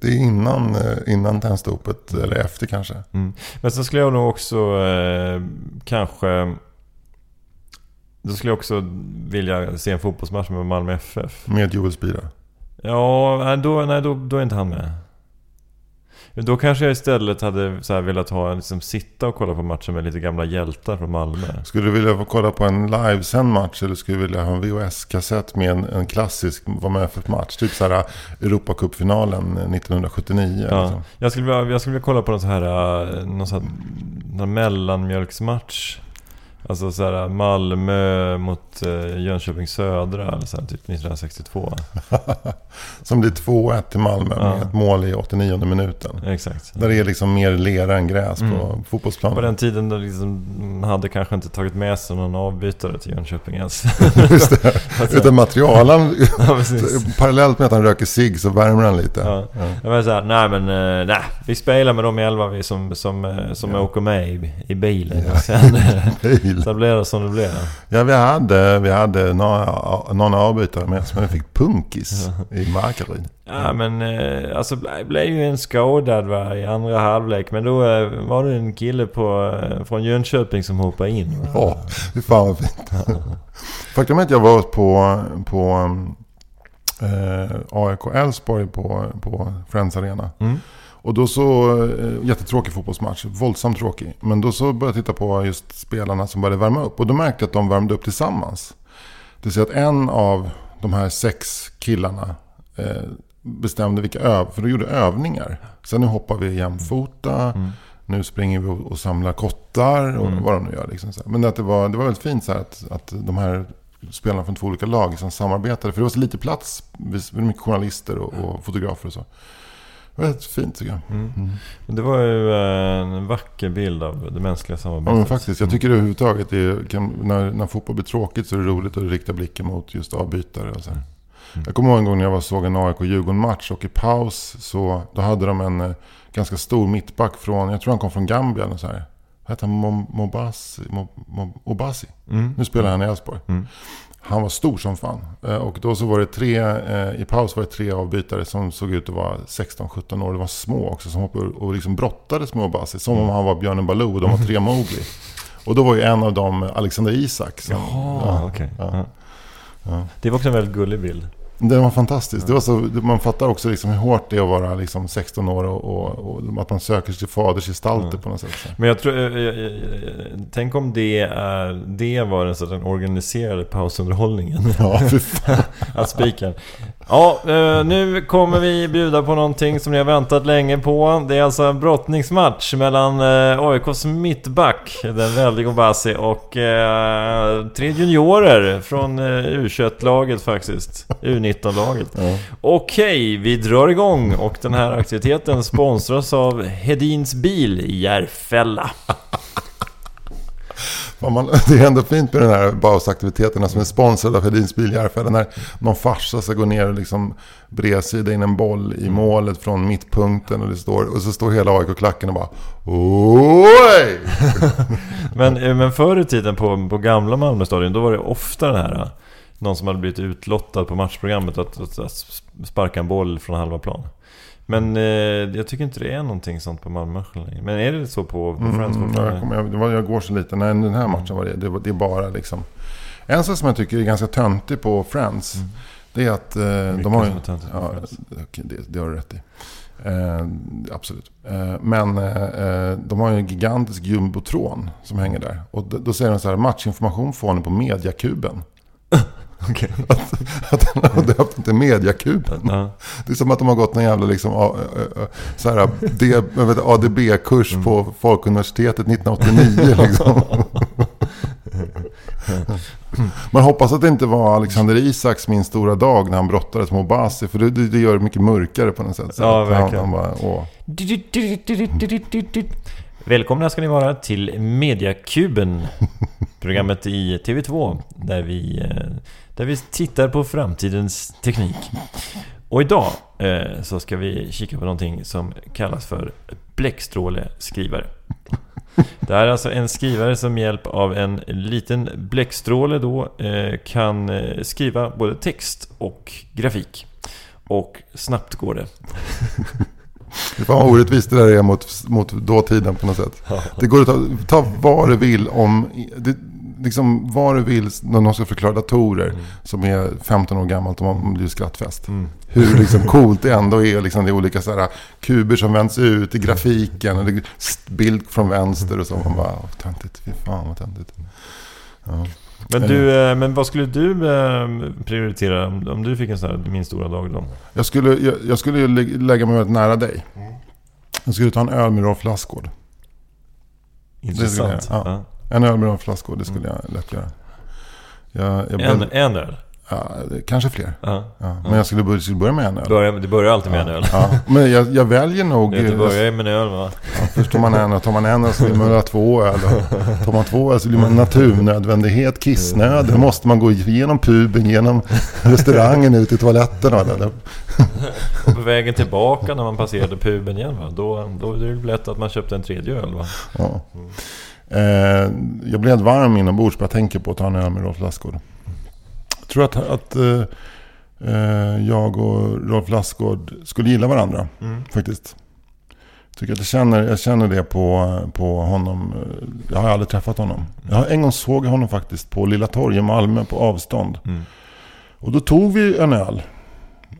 Det är innan, eh, innan tändstopet, eller efter kanske. Mm. Men sen skulle jag nog också eh, kanske... Då skulle jag också vilja se en fotbollsmatch med Malmö FF. Med Joel Spira. Ja, då, nej, då, då är inte han med. Då kanske jag istället hade så här velat ha, liksom, sitta och kolla på matchen med lite gamla hjältar från Malmö. Skulle du vilja få kolla på en livesänd match eller skulle du vilja ha en VHS-kassett med en, en klassisk vad med för match? Typ så här Europacupfinalen 1979. Ja. Liksom. Jag, skulle vilja, jag skulle vilja kolla på något så här, eh, någon så här, någon mellanmjölksmatch. Alltså såhär Malmö mot eh, Jönköping Södra, eller så här, typ 1962. Som blir 2-1 till Malmö Ja. med ett mål i 89 minuten. Exakt. Där det är liksom mer lera än gräs på Mm. fotbollsplanen. På den tiden då liksom de hade kanske inte tagit med sig någon avbytare till Jönköping ens. Just det. Alltså, Utan material. Han, ja, precis. parallellt med att han röker cigg så värmer han lite. Ja. Jag var såhär, nej men eh, nej, vi spelar med de elva vi som, som, eh, som Ja. åker med i, i bilen. Och sen, Bil. sen blir det som det blir. Ja, vi hade, vi hade några, några avbytare med vi fick punkis i Markaryd. Ja men eh, alltså ble- blev ju en skadad va, i andra halvlek. Men då eh, var det en kille på, eh, från Jönköping som hoppade in. Va? Ja, fy fan vad fint. Faktum är att jag var på, på eh, AIK Elfsborg på, på Friends Arena. Mm. Och då så, eh, jättetråkig fotbollsmatch, våldsamt tråkig. Men då så började jag titta på just spelarna som började värma upp. Och då märkte jag att de värmde upp tillsammans. Det vill säga att en av de här sex killarna eh, bestämde vilka öv för de gjorde övningar. Sen nu hoppar vi jämfota, nu springer vi och, och samlar kottar och vad de nu gör. Liksom. Men att det, var, det var väldigt fint så att, att de här spelarna från två olika lag som samarbetade. För det var så lite plats, mycket journalister och, och fotografer och så. Det var väldigt fint tycker jag. Men Det var ju eh, en vacker bild av det mänskliga Ja samarbetet. men faktiskt, jag tycker överhuvudtaget det kan, när, när fotboll blir tråkigt så är det roligt att rikta blicken mot just avbytare. Och så. här. Jag kommer ihåg en gång när jag var såg en AIK-Djurgården-match och i paus så då hade de en eh, ganska stor mittback från, jag tror han kom från Gambia eller så här. Vad hette han? Mo- Mobasi? Mo- Mo- Obasi? Mm. Nu spelar han i Elfsborg. Mm. Han var stor som fan. Eh, Och då så var det tre, eh, i paus var det tre avbytare som såg ut att vara 16-17 år. Det var små också som hoppade och liksom brottades med Obasi. Som om han var Björnen Baloo och de var tre Mowgli. Och då var ju en av dem Alexander Isak. Som, Jaha, ja, ja. Ja. Ja. Det var också en väldigt gullig bild. Den var fantastisk. Det var så, man fattar också liksom hur hårt det är att vara liksom 16 år och, och, och att man söker sig till fadersgestalter på något sätt. Men jag tror... eh, eh, eh, Tänk om det är... Det var den, så att den organiserade pausunderhållningen. Ja, fy fan. Att spiken. Ja, eh, nu kommer vi bjuda på någonting som ni har väntat länge på. Det är alltså en brottningsmatch mellan eh, AIKs mittback, den väldige Obasi, och eh, tre juniorer från eh, U21-laget faktiskt. U19-laget. Ja. Okej, vi drar igång och den här aktiviteten sponsras av Hedins bil i Järfälla. Man, det är ändå fint med den här bausaktiviteterna som är sponsrade av Hedins bil Järfälla. När någon farsa ska gå ner och liksom bredsida in en boll i målet från mittpunkten. Och, det står, och så står hela AIK-klacken och bara Oj! Men, eh, men förr i tiden på, på gamla Malmö stadion, då var det ofta den här... eh, Någon som hade blivit utlottad på matchprogrammet att, att, att sparka en boll från halva plan. Men eh, jag tycker inte det är någonting sånt på Malmö längre. Men är det så på, på Friends Mm, jag, fortfarande? kommer, jag, det var, jag går så lite. Nej, den här matchen var det. Det, det är bara liksom... En sak som jag tycker är ganska töntig på Friends. Det är att eh, Mm. Mycket de har ju... ja, okej, det, det har du rätt i. Eh, absolut. Eh, men eh, de har ju en gigantisk jumbotron som hänger där. Och då säger de så här, matchinformation får ni på mediakuben. Okej. Att den har döpt den till mediakuben. Ja. Det är som att de har gått någon jävla liksom, a- a- så här, ADB-kurs Mm. på Folkuniversitetet 1989. Liksom. Man hoppas att det inte var Alexander Isaks min stora dag när han brottades med Obasi. För det, det, gör det mycket mörkare på något sätt. Så Ja, att han, verkligen. han bara. Välkomna ska ni vara till Mediakuben. Programmet i TV2 där vi, eh, där vi tittar på framtidens teknik. Och idag eh, så ska vi kika på någonting som kallas för bläckstråleskrivare. Det här är alltså en skrivare som med hjälp av en liten bläckstråle då eh, kan eh, skriva både text och grafik. Och snabbt går det. Fan vad orättvist det där är mot, mot dåtiden på något sätt. Det går att ta, ta vad du vill om, det, liksom vad du vill när någon ska förklara datorer som är 15 år gammalt och man blir skrattfest. Hur liksom coolt det ändå är. Liksom, det är olika så här, kuber som vänds ut i grafiken. Och det är bild från vänster och så. Man bara, "Åh, töntigt. Fy fan vad töntigt. Ja. Men, du, eh, men vad skulle du eh, prioritera om, du fick en sån här Min stora dag då? Jag skulle, jag, jag skulle lägga mig väldigt nära dig. Jag skulle ta en öl med Rolf Lassgård. Intressant. ja. En öl med Rolf Lassgård, det skulle jag lätt göra. Jag, jag En, blev, en öl? ja, kanske fler. Ja. Ja. Men jag skulle börja, skulle börja med en öl. Börjar, det börjar alltid med en öl. Ja. Men jag, jag väljer nog... Det börjar ju med en öl va? Ja, först tar man en och tar man en öl så vill man ha två öl. Tar man två öl så blir man naturnödvändighet, kissnöd. Då måste man gå igenom puben, genom restaurangen, ut i toaletten. Och det. Och på vägen tillbaka när man passerade puben igen va? Då, då är det lätt att man köpte en tredje öl va? Ja. Eh, jag helt varm inombords bara jag tänker på att ta en öl med Rolf Lassgård. Jag tror att, att eh, eh, jag och Rolf Lassgård skulle gilla varandra. Faktiskt. Tycker att jag, känner, jag känner det på, på honom. Jag har aldrig träffat honom. Jag har, en gång såg jag honom faktiskt på Lilla Torg i Malmö på avstånd. Mm. Och då tog vi en öl.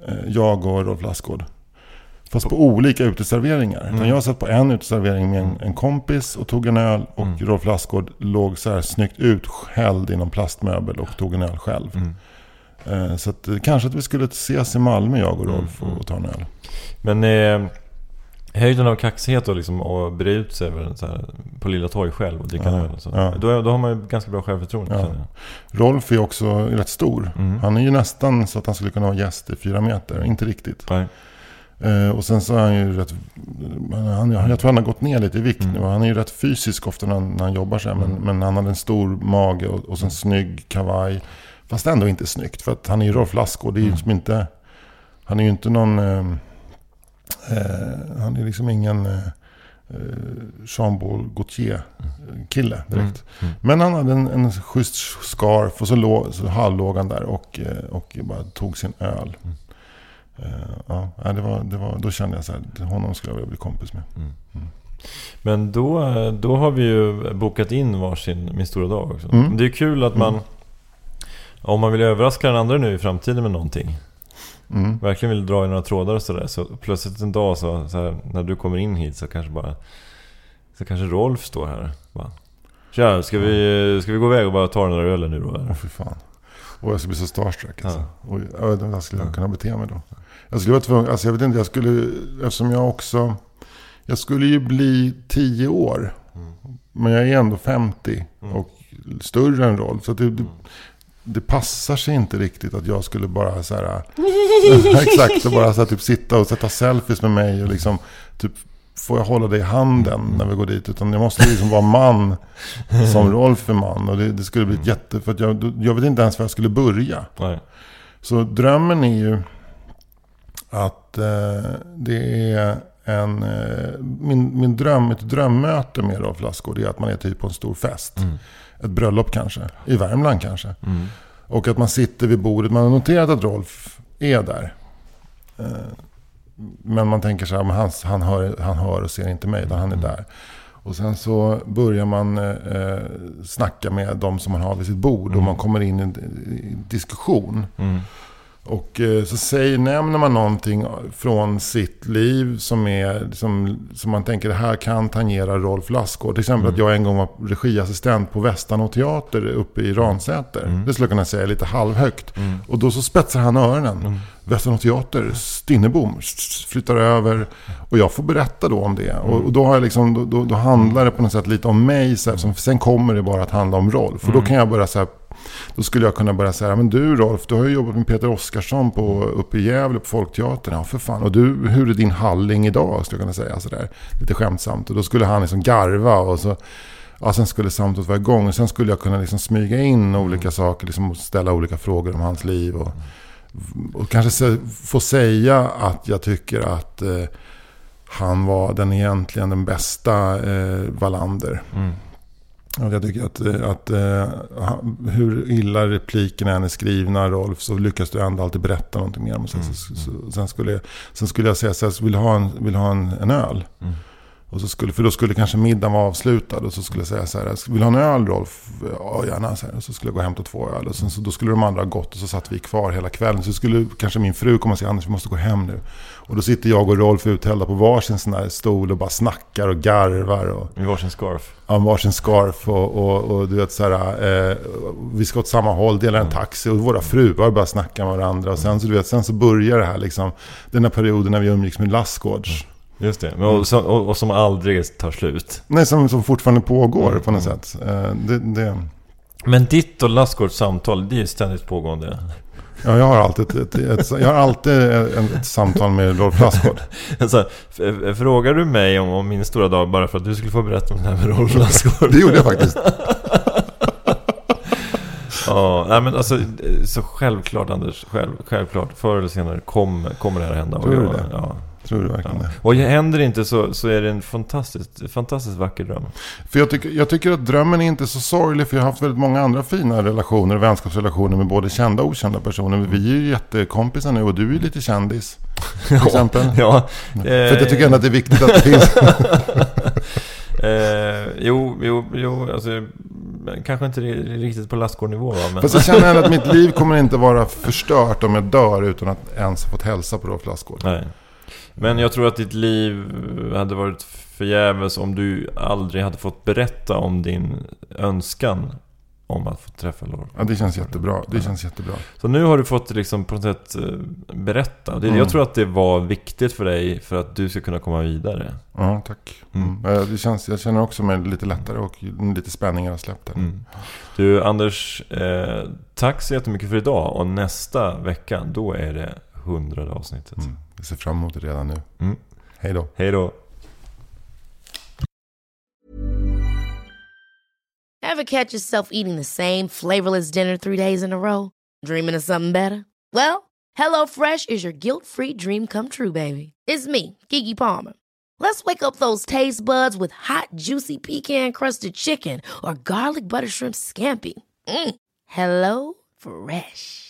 eh, Jag och Rolf Lassgård. Fast på olika uteserveringar. Mm. Jag satt på en uteservering med en, en kompis och tog en öl. Och Mm. Rolf Lassgård låg så här snyggt uthälld i någon plastmöbel och tog en öl själv. Mm. Eh, Så att, eh, kanske att vi skulle ses i Malmö jag och Mm, Rolf och, och ta en öl. Men eh, höjden av kaxighet och liksom att bre ut sig över så här, på Lilla Torg själv och dricka Ja, öl. Så. ja. Då, då har man ju ganska bra självförtroende Ja. Rolf är också rätt stor. Mm. Han är ju nästan så att han skulle kunna vara gäst i fyra meter. Inte riktigt. Nej. Eh, och sen så är han ju rätt... Han, jag tror han har gått ner lite i vikt Mm. nu. Han är ju rätt fysisk ofta när, han- när han jobbar så här. Men, men han hade en stor mage och, och sen snygg kavaj. Fast ändå inte snyggt. För att han är ju Rolf Lassgård. Det är ju Mm. liksom inte... Han är ju inte någon... Eh, eh, han är liksom ingen... Eh, eh, Jean-Paul Gaultier-kille direkt. Mm. Men han hade en, en schysst scarf och så, låg, så halvlåg han där och, eh, och bara tog sin öl. Mm. Eh, ja, det var, det var, då kände jag så här, honom skulle jag vilja bli kompis med. Men då, då har vi ju bokat in varsin Min stora dag också. Mm. Det är kul att man... Om man vill överraska den andra nu i framtiden med någonting. Mm. Verkligen vill dra i några trådar och sådär. Så plötsligt en dag så, så här, när du kommer in hit så kanske bara... Så kanske Rolf står här. Bara, Tja, ska vi, ska vi gå iväg och bara ta den där ölen nu då? Åh eller?" fy fan. Och jag skulle bli så starstruck alltså. Ja. Oj, jag vet inte hur skulle jag kunna bete mig då. Jag skulle vara tvungen, alltså jag vet inte, jag skulle, eftersom jag också, jag skulle ju bli 10 år. Men jag är ändå 50 och större än Rolf. Så det, det, det passar sig inte riktigt att jag skulle bara så här, exakt, och bara så här, typ sitta och sätta selfies med mig och liksom, typ, får jag hålla dig i handen när vi går dit? Utan jag måste liksom vara man som Rolf är man. Och det, det skulle bli ett jätte, för jag, jag vet inte ens var jag skulle börja. Nej. Så drömmen är ju att eh, det är en... Eh, min, min dröm, ett drömmöte med Rolf Lassgård är att man är typ på en stor fest. Ett bröllop kanske. I Värmland kanske. Och att man sitter vid bordet. Man har noterat att Rolf är där. Eh, men man tänker så här, men han, han, hör, han hör och ser inte mig, utan han är där. Och sen så börjar man eh, snacka med de som man har vid sitt bord. Och man kommer in i en diskussion. Och eh, så säger, nämner man någonting från sitt liv som, är, som, som man tänker det här kan tangera Rolf Lassgård. Till exempel att jag en gång var regiassistent på Västanå teater uppe i Ransäter. Det skulle jag kunna säga lite halvhögt. Och då så spetsar han öronen. Mm. Västanå teater, Stinnebom, flyttar över. Och jag får berätta då om det. Och, och då, har jag liksom, då, då, då handlar det på något sätt lite om mig. Så här, sen kommer det bara att handla om Rolf. Och då kan jag börja så här, då skulle jag kunna börja säga, men du Rolf, du har ju jobbat med Peter Oskarsson på, uppe i Gävle på Folkteatern. Ja, för fan. Och du, hur är din halling idag? Skulle jag kunna säga sådär. Lite skämtsamt. Och då skulle han liksom garva och så... Ja, sen skulle samtalet vara igång. Och sen skulle jag kunna liksom smyga in olika saker. Liksom och ställa olika frågor om hans liv. Och, och kanske få säga att jag tycker att eh, han var den egentligen den bästa eh, Wallander. Och Jag tycker att, eh, att han- hur illa replikerna än är skrivna, Rolf, så lyckas du ändå alltid berätta någonting mer. om Sen, så, så, sen, skulle, jag- sen skulle jag säga så här, vill du ha en, vill ha en, en öl? Och så skulle, för då skulle kanske middagen vara avslutad. Och så skulle jag säga så här, vill du ha en öl Rolf? Ja, gärna. Så här. Och så skulle jag gå och hämta två öl. Och sen, så, då skulle de andra ha gått och så satt vi kvar hela kvällen. Så skulle kanske min fru komma och säga, Anders vi måste gå hem nu. Och då sitter jag och Rolf uthällda på varsin sån här stol och bara snackar och garvar. Och, I varsin scarf. Ja, varsin scarf och, och, och du vet så här, eh, vi ska åt samma håll, dela en taxi och våra fruar bara snacka med varandra. Och sen så, du vet, sen så börjar det här liksom, den här perioden när vi umgicks med Lassgårds. Just det, och, som- och, som aldrig tar slut. Nej, som, som fortfarande pågår Mm, på något sätt. Eh, det, det, Men ditt och Lassgårds samtal, det är ständigt pågående. ja, jag har alltid ett, ett, ett, jag har alltid ett, ett samtal med Rolf Lassgård. Alltså, frågar du mig om, om min stora dag bara för att du skulle få berätta om det här med Rolf Lassgård? Det gjorde jag faktiskt. Ja, nej men alltså så självklart Anders, själv, självklart. Förr eller senare kommer, kommer det här hända. Tror du det? Ja. Tror du verkligen Ja. det? Och händer det inte så, så är det en fantastiskt, fantastiskt vacker dröm. För jag tycker, jag tycker att drömmen är inte så sorglig. För jag har haft väldigt många andra fina relationer och vänskapsrelationer med både kända och okända personer. Vi är ju jättekompisar nu och du är lite kändis. Till exempel. Ja, För jag tycker ändå att det är viktigt att det finns. Eh, jo, jo, jo, alltså kanske inte riktigt på lastgårdnivå? Men, Fast jag känner ändå att mitt liv kommer inte vara förstört om jag dör utan att ens ha fått hälsa på Rolf Lassgård. nej. Men jag tror att ditt liv hade varit förgäves om du aldrig hade fått berätta om din önskan om att få träffa Lord. Ja, det känns jättebra. Det känns jättebra. Så nu har du fått liksom på något sätt eh, berätta. Mm. Jag tror att det var viktigt för dig för att du ska kunna komma vidare. Ja, tack. Mm. Eh, Det känns, jag känner också mig lite lättare och lite spänningar har släppt. Mm. Du Anders, eh, tack så jättemycket för idag. Och nästa vecka, då är det hundrade avsnittet. Mm. Jag ser fram emot det redan nu. Mm. Hej då. Hej då! Ever catch yourself eating the same flavorless dinner three days in a row? Dreaming of something better? Well, hello fresh is your guilt-free dream come true, baby. It's me, Kiki Palmer. Let's wake up those taste buds with hot, juicy pecan-crusted chicken or garlic butter shrimp scampi. Mm. Hello Fresh.